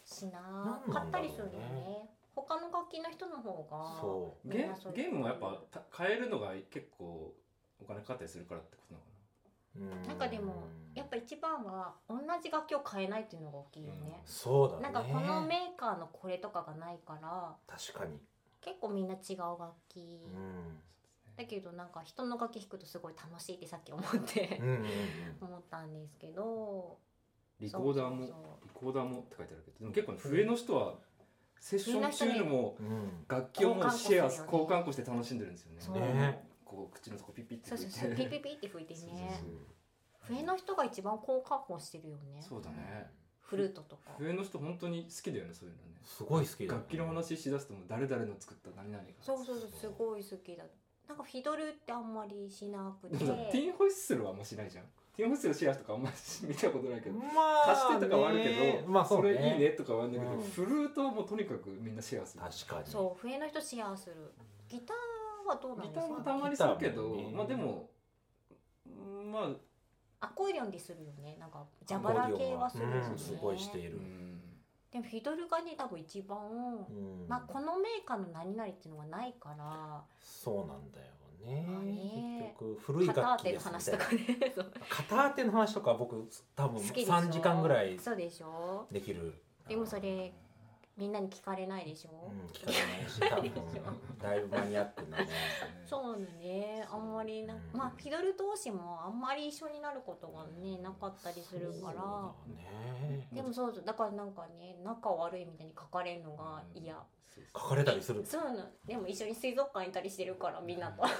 しな。かったりするのなんなんだろうね。他の楽器の人の方がそう。いうゲームもやっぱた変えるのが結構お金かかったりするからってことなのかうなんかでもやっぱ一番は同じ楽器を変えないっていうのが大きいよね、そうだね。なんかこのメーカーのこれとかがないから確かに。結構みんな違う楽器、うん。だけどなんか人の楽器弾くとすごい楽しいってさっき思ってうんうんうん。思ったんですけどなリコーダーもリコーダーもって書いてあるけどでも結構ね笛の人はセッション中にもうん楽器をもうシェア交換個するよね。交換個して楽しんでるんですよね。ねこう口のとこピッピッてそうそう吹いてそうピピピって吹いてそうそうねそう笛の人が一番交換音してるよねそうだねフルートとか笛の人本当に好きだよねそういうのねすごい好きだよね楽器の話しだすともう誰々の作った何々がそうそうそうすごい好きだなんかフィドルってあんまりしなくてでもさティーンホイッスルはあんましないじゃんティーンホイッスルシェアとかあんまり見たことないけどまあ貸してとかはあるけど、まあそれいいねとかはあるんだけど、うん。フルートはもうとにかくみんなシェアする。確かに。そう笛の人シェアする。ギターはどうなんギですか？ターもたまにするけど、まあでもうんまあアコーディオンでするよね。なんかジャバラ系はするよね、うんすごいしている。うん。でもフィドルがね多分一番、うん。まあこのメーカーの何々っていうのがないからそうなんだよね。まあね。結局古い楽器です話とかね。そう。片当ての話とか僕多分好きでしょ？3時間ぐらいそうでしょ？できる。でもそれみんなに聞かれないでしょ、うん聞かれないしだいぶマニアックなね。そうね。あんまりな、う。んまあフィドル同士もあんまり一緒になることがねなかったりするから。そうだね。でもそうそうだからなんかね仲悪いみたいに書かれるのが嫌、そう書かれたりするそうなの。でも一緒に水族館いたりしてるからみんなと。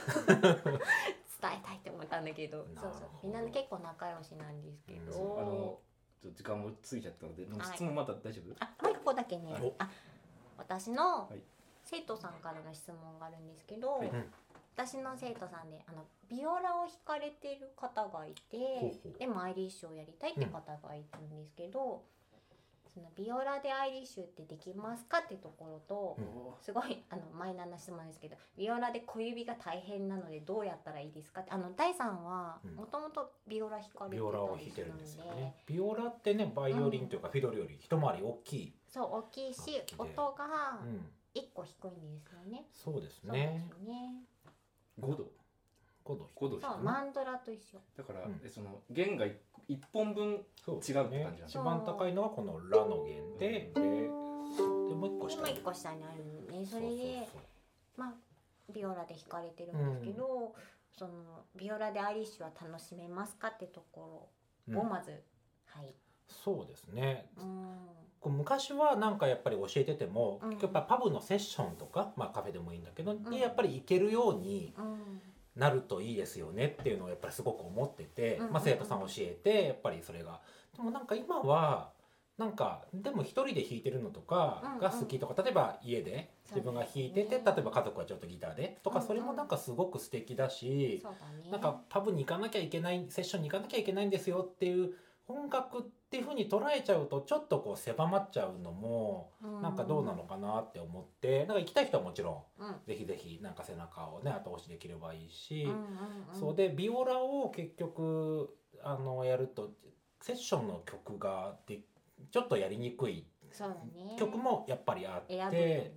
伝えたいって思ったんだけど。そうそう。みんな結構仲良しなんですけど、うんあのちょっと時間も過ぎちゃったので、でもはい。質問まだ大丈夫、あもう一個だけね、はいあ私のはい。生徒さんからの質問があるんですけど、はい。私の生徒さんであのビオラを弾かれてる方がいてでもアイリッシュをやりたいって方がいるんですけど、そのビオラでアイリッシュってできますかってところと、うん。すごいあのマイナーな質問ですけどビオラで小指が大変なのでどうやったらいいですかってあの大さんはうん。もともとビオラ弾かれてビオラをたりするん弾いてるんですよでね。ビオラってねバイオリンというかフィドルより一回り大きい、そう大きいし音がうん、1個低いんですよね。そうですね。ね。5度5度5度そうマンドラと一緒。だから、うん。えその弦が1本分そう違うって感じなんだ一番高いのはこのラの弦でででもう一個で下。もう一個下にあるんでそれでそうまあビオラで弾かれてるんですけど、そのビオラでアイリッシュは楽しめますかってところをまず、はい。そうですね。うん。こう昔はなんかやっぱり教えてても、うん。やっぱパブのセッションとか、まあ、カフェでもいいんだけど、ん。にやっぱり行けるようにうん。なるといいですよねっていうのをやっぱりすごく思ってて、うんうんうん。まあ、生徒さん教えてやっぱりそれが。でもなんか今はなんかでも一人で弾いてるのとかが好きとか、例えば家で自分が弾いてて、ね例えば家族はちょっとギターでとか、うんうん。それもなんかすごく素敵だし、そうだね。なんかパブに行かなきゃいけないセッションに行かなきゃいけないんですよっていう音楽っていう風に捉えちゃうとちょっとこう狭まっちゃうのもうなんかどうなのかなって思ってなんか行きたい人はもちろんうん。ぜひぜひなんか背中をね後押しできればいいし、うんうんうん。そうでビオラを結局あのやるとセッションの曲がでちょっとやりにくい。曲もやっぱりあって、ね。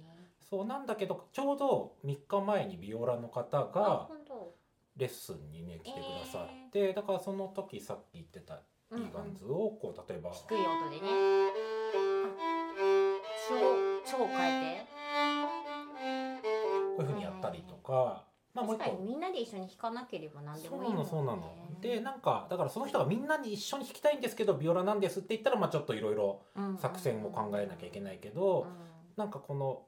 そうなんだけどちょうど3日前にビオラの方あが。レッスンにね来てくださって、だからその時さっき言ってたイーガンズをこう例えば、低い音でね。超超変えて。こういうふうにやったりとか。まあもう一個。みんなで一緒に弾かなければ何でそうもいいもんねなのそうなの。でなんかだからその人がみんなに一緒に弾きたいんですけどビオラなんですって言ったらまあちょっといろいろうん作戦を考えなきゃいけないけど、なんかこの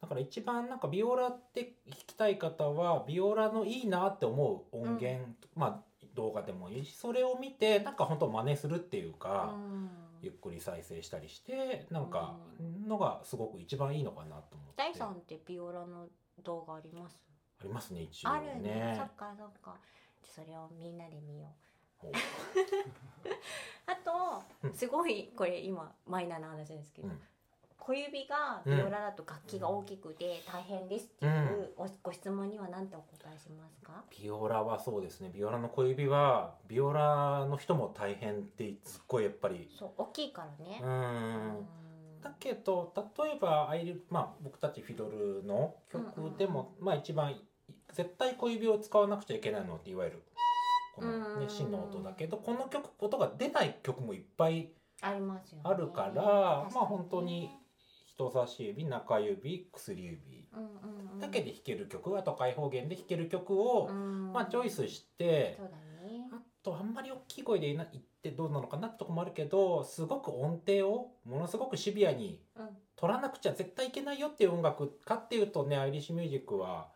だから一番なんかビオラって弾きたい方はビオラのいいなって思う音源、まあ動画でもいいしそれを見てなんか本当真似するっていううんか、うん。ゆっくり再生したりしてなんかのがすごく一番いいのかなと思って。大さんってビオラの動画あります？ありますね一応あるね。ねそっかそっか。じゃあそれをみんなで見よう。あとうん。すごいこれ今マイナーな話ですけど、うん小指がビオラだと楽器が大きくて大変ですっていうごご質問には何てお答えしますか、ビオラはそうですね。ビオラの小指はビオラの人も大変ってすっごいやっぱり。そう大きいからね。う、ん。だけど例えばアイル、まあ、僕たちフィドルの曲でも、まあ、一番絶対小指を使わなくちゃいけないのっていわゆるこの、ね、うん。芯の音だけどこの曲音が出ない曲もいっぱいありますよね。あるから、確まかあ本当に人差し指中指薬指だけで弾ける曲あと開放弦で弾ける曲を、うん。まあ、チョイスしてあとあんまり大きい声で言いってどうなのかなってとこもあるけどすごく音程をものすごくシビアにうん。取らなくちゃ絶対いけないよっていう音楽かっていうとねアイリッシュミュージックは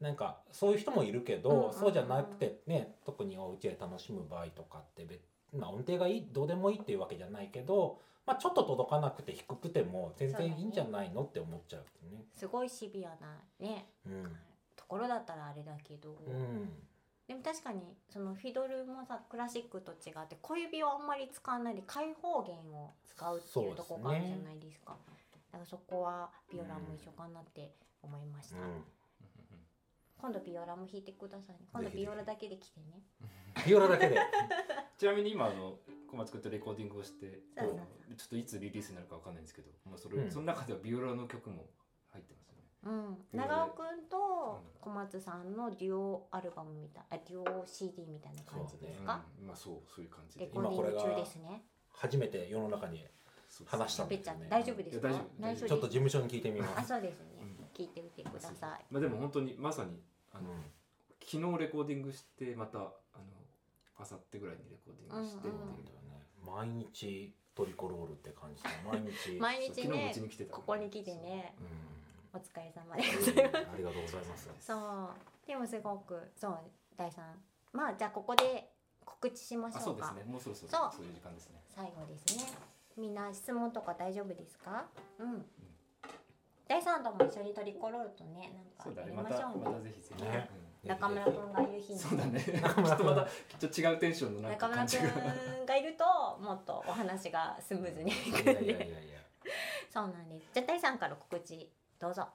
なんかそういう人もいるけど、そうじゃなくてね特にお家で楽しむ場合とかって別、まあ、音程がいいどうでもいいっていうわけじゃないけど、まあ、ちょっと届かなくて低くても全然いいんじゃないのって思っちゃうね。すごいシビアなねうん。ところだったらあれだけど、うん。でも確かにそのフィドルもさクラシックと違って小指をあんまり使わないで開放弦を使うっていうところがあるじゃないですか。だからそこはビオラも一緒かなって思いました、今度ビオラも弾いてくださいね。今度ビオラだけで来てね。ビオラだけで。ちなみに今あの小松君とレコーディングをしてそうそうちょっといつリリースになるかわかんないんですけど、まあ、それ、うん。その中ではビオラの曲も入ってますよね。うん。長尾くんと小松さんのデュオアルバムみたいあデュオ CD みたいな感じですか、うん、まあそうそういう感じで。レコーディング中ですね。初めて世の中に話したんですよね。大丈夫ですか？ちょっと事務所に聞いてみます。あそうですね、うん聞いてみてください。まあでも本当にまさにあの、うん。昨日レコーディングしてまたあの明後日ぐらいにレコーディングしてっていう、うんうん。毎日トリコロールって感じで 毎日、毎日ねうちに来てたここに来てね。う。ん。お疲れ様です。ありがとうございます。そう。でもすごくそう第三まあじゃあここで告知しましあょか。そううですね。もうそろそろそうそういう時間ですね。最後ですね。みんな質問とか大丈夫ですか？うん第三とも一緒にトリコロールとねなんかやりましょうね。またぜひぜひ、ね。うん。中村くんがいる日に。そうだね。きっ中村君とまたきっと違うテンションの中村くんがいるともっとお話がスムーズにいくんいやいやいやでいや。そうなんです。じゃあ第三から告知どうぞ。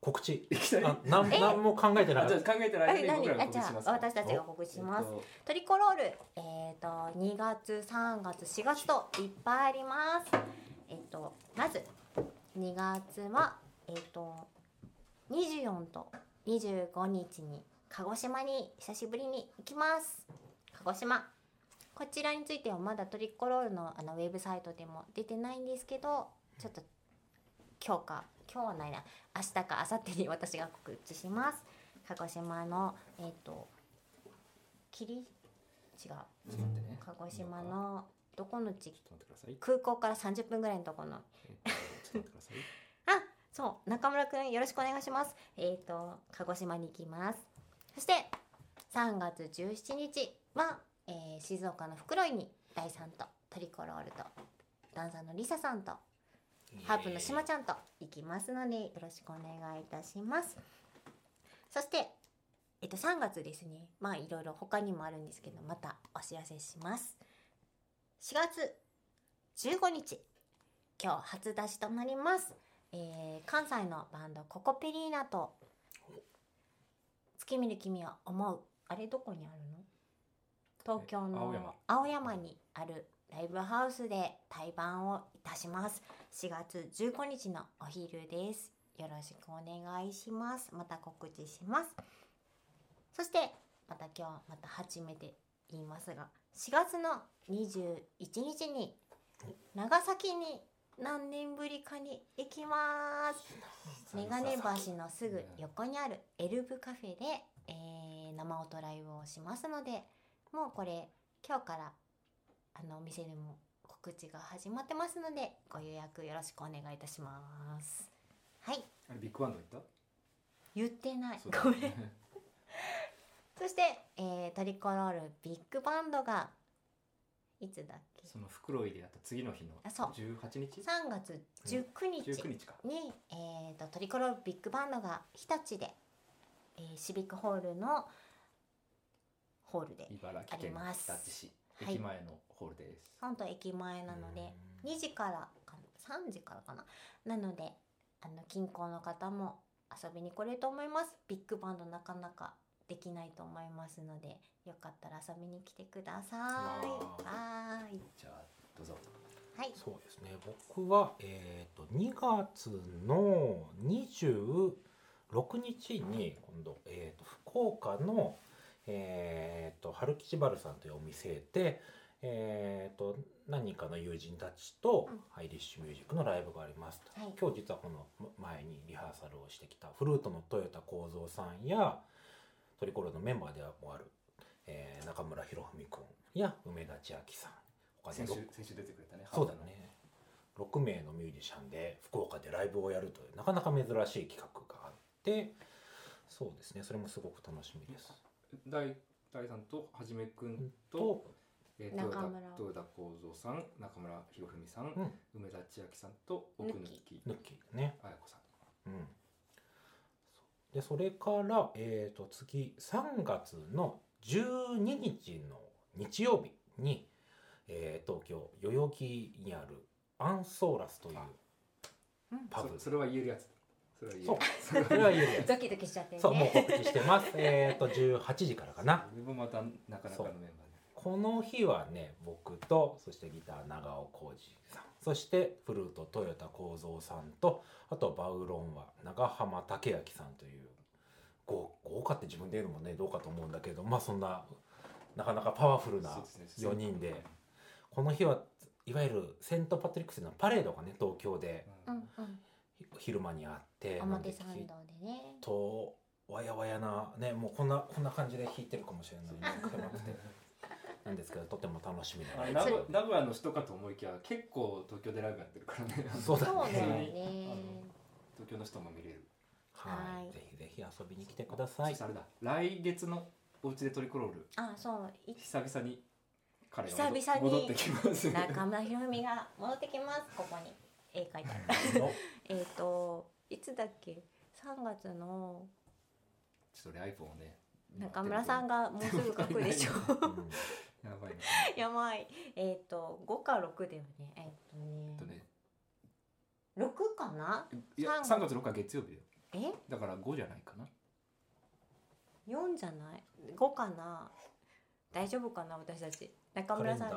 告知？あなんえ？なんも考えてなあじゃかった。あ考えてる間え何？に僕らがあじゃあ私たちが告知します。えっと。トリコロール、えっ、と2月、3月、4月といっぱいあります。えっ、とまず2月はえっ、と24と25日に鹿児島に久しぶりに行きます。鹿児島。こちらについてはまだトリコロールのあのウェブサイトでも出てないんですけど、ちょっと今日か今日はないな。明日か明後日に私が告知します。鹿児島のえっ、と霧？違う。鹿児島のどこの地ちょっと待ってください。空港から30分ぐらいのところの。えっとちょっと待ってください。あ そう中村くんよろしくお願いします。えっ、と鹿児島に行きます。そして3月17日は、えー静岡の袋井に第3とトリコロールとダンサーのリサさんとハープのしまちゃんと行きますのでよろしくお願いいたします。そしてえっと3月ですね。まあいろいろ他にもあるんですけどまたお知らせします。4月15日今日初出しとなります、えー関西のバンドココペリーナと月見る君を思う。あれどこにあるの？東京のえ青山。青山にあるライブハウスで対バンをいたします。4月15日のお昼です。よろしくお願いします。また告知します。そしてまた今日また初めて言いますが4月の21日に長崎に何年ぶりかに行きます。メガネ橋のすぐ横にあるエルブカフェで、えー生音ライブをしますのでもうこれ今日からあのお店でも告知が始まってますのでご予約よろしくお願いいたします。はい。あれビッグバンド行っ言ってない。たごめん。そして、えートリコロールビッグバンドがいつだっけ？その袋井でやった次の日のあそう。18日？3月19日19日か。に、えー、とトリコロールビッグバンドが日立で、えーシビックホールのホールであります日立市。はい。駅前のホールです、本当駅前なので2時からかな？3時からかな？なのであの近郊の方も遊びに来れると思います。ビッグバンドなかなかできないと思いますのでよかったら遊びに来てください。わはーいじゃあどうぞ。はい。そうですね。僕は、えー、と2月の26日に今度、えー、と福岡の、えー、と春吉バルさんというお店で、えー、と何人かの友人たちとうん。アイリッシュミュージックのライブがありますと、はい。今日実はこの前にリハーサルをしてきたフルートの豊田幸三さんやトリコロのメンバーでもある、えー中村博文君や梅田千秋さん。他に先週先週出てくれたね。そうだね。6名のミュージシャンで福岡でライブをやるというなかなか珍しい企画があってそうですね。それもすごく楽しみです。大大さんとはじめくんと、とえー、豊田中村。豊田幸三さん中村博文さん、うん。梅田千秋さんと奥貫ぬヌッキーね、彩子さん。うん、でそれから、えー、と次3月の12日の日曜日に、えー東京代々木にあるアンソーラスといううん。パブ。そそれは言えるやつ。それは言えそう。るそれは言えるやつ。ドキドキしちゃってるね。そうもう告知してます。えっと18時からかな。自分もまたなかなかのメンバーで。この日はね僕とそしてギター長尾浩二さんそしてフルート豊田幸三さんとあとバウロンは長浜武明さんという豪豪華って自分で言うのもねどうかと思うんだけどまあそんななかなかパワフルなそうですね。4人でこの日はいわゆるセント・パトリックスのパレードがね東京で昼間にあって表参道でね。とわやわやなねもうこんなこんな感じで弾いてるかもしれないね狭くてなんですけどとても楽しみな。あれ名古名古屋の人かと思いきや結構東京でライブやってるからね。そうだね。ね。東京の人も見れる。ははい。いぜひぜひ遊びに来てください。来月のお家でトリコロールあそう。い久々に彼が久々に戻ってきます。中村ひろみが戻ってきます。ここに。絵描いてある。えっといつだっけ？3月のちょっと俺 iPhone をね中村さんががもうすぐ書くでしょ。うん。やばいな。やばい。えっ、と5か6だよね。えっ、えっととね。ね6かな？いや三。3月6日は月曜日だよ。え？だから5じゃないかな。4じゃない？5かな？大丈夫かな？私たち。中村さん。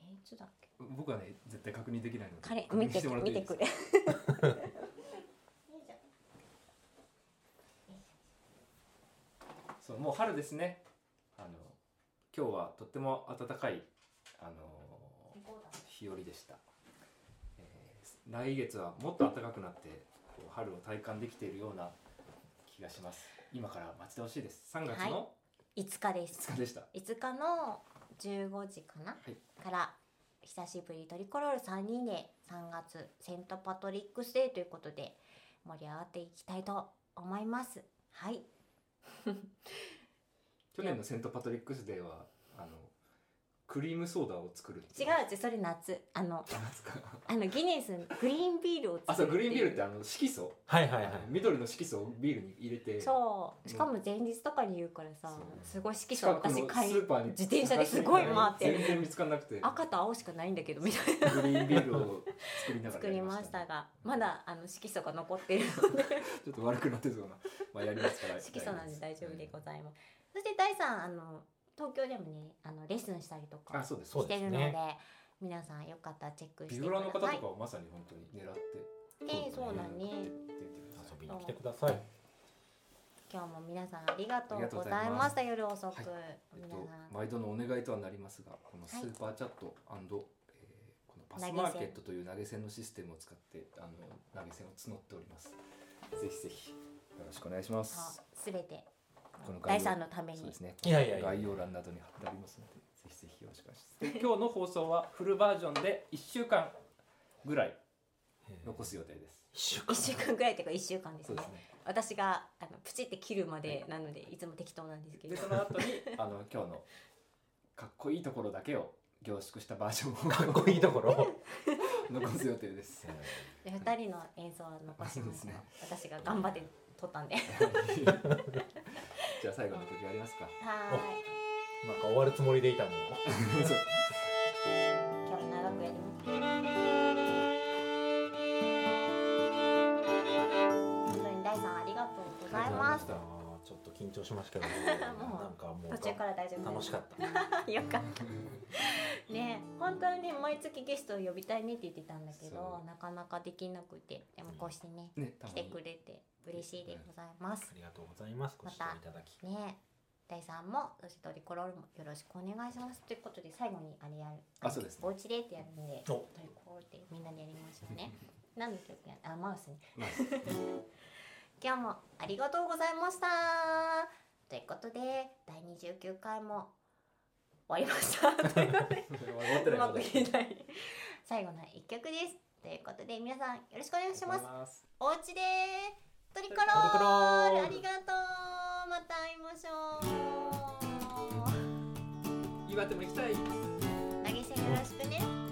えいつだっけ？僕はね絶対確認できないので見て見てくかれそうもう春ですね。あの今日はとっても暖かいあの日和でした、えー来月はもっと暖かくなってこう春を体感できているような気がします。今から待ち遠しいです。3月の5日です。5日でした、5日の15時かな、い。から久しぶりトリコロール3人で3月セントパトリックスデーということで盛り上がっていきたいと思います。はい 去年のセントパトリックスデーはあのクリームソーダを作る違いう。う違うそれ夏。あのあか。あのギネスグリーンビールをあ作るそうグリーンビールってうあの色素。はいはいはい。緑の色素をビールに入れて。そう。しかも前日とかに言うからさすごい色素私買いーパーに。自転車ですごい回って全然見つからなくて。赤と青しかないんだけどみたいな。グリーンビールを作りながら作りましたねがまだあの色素が残っているので。ちょっと悪くなってそうな。まあやりますから。色素なんで大丈夫でございます。そして第三あの東京でもねあのレッスンしたりとかあそうですしてるのでそうです皆さんよかったらチェックしてビブラの方とかください。はまさに本当に狙って。ええそうだね。出てください遊びに来てください。今日も皆さんありがとうごございました。夜遅く、はい。えっ皆とさん毎度のお願いとはなりますがこのスーパーチャット、えーこのパスマーケットという投げ銭のシステムを使ってあの投げ銭を募っております。ぜひぜひろしくお願いします。すべてこの第三のために。そうですね。いやいやいや。概要欄などに貼ってありますのでぜひぜひよろしくお願いします。で今日の放送はフルバージョンで1週間ぐらい残す予定です。一週間。一週間ぐらいっていうか一週間ですね。そうですね。私があのプチって切るまでなのでいつも適当なんですけど。でその後に あの今日のかっこいいところだけを凝縮したバージョンをかっこいいところ？を 残す予定です。で二人の演奏は残しますが私が頑張って撮ったんで。はじゃあ最後の曲やりますか。ーい。なんか終わるつもりでいたの？にそう。今日長くやります本当に大さんありがとうございます。ちょっと緊張しましたけど。もうなんかもう途中から大丈夫楽しかった。よかったね本当にね毎月ゲストを呼びたいねって言ってたんだけどなかなかできなくてでもこうしてねね来てくれて嬉しいでございます。ありがとうございます。ご視聴いただき。ね大さんもそしてトリコロールもよろしくお願いします。ということで最後にあれやるあそうですね。お家でってやるんでおトリコロールでみんなでやりましょうね。何の曲やあマウスね。まあ 今日もありがとうございました。ということで第29回も終わりました。という まく言えない最後の一曲です。ということで皆さんよろしくお願いします。お家でトリコローありがとう。また会いましょう。岩手も行きたい。投げ銭よろしくね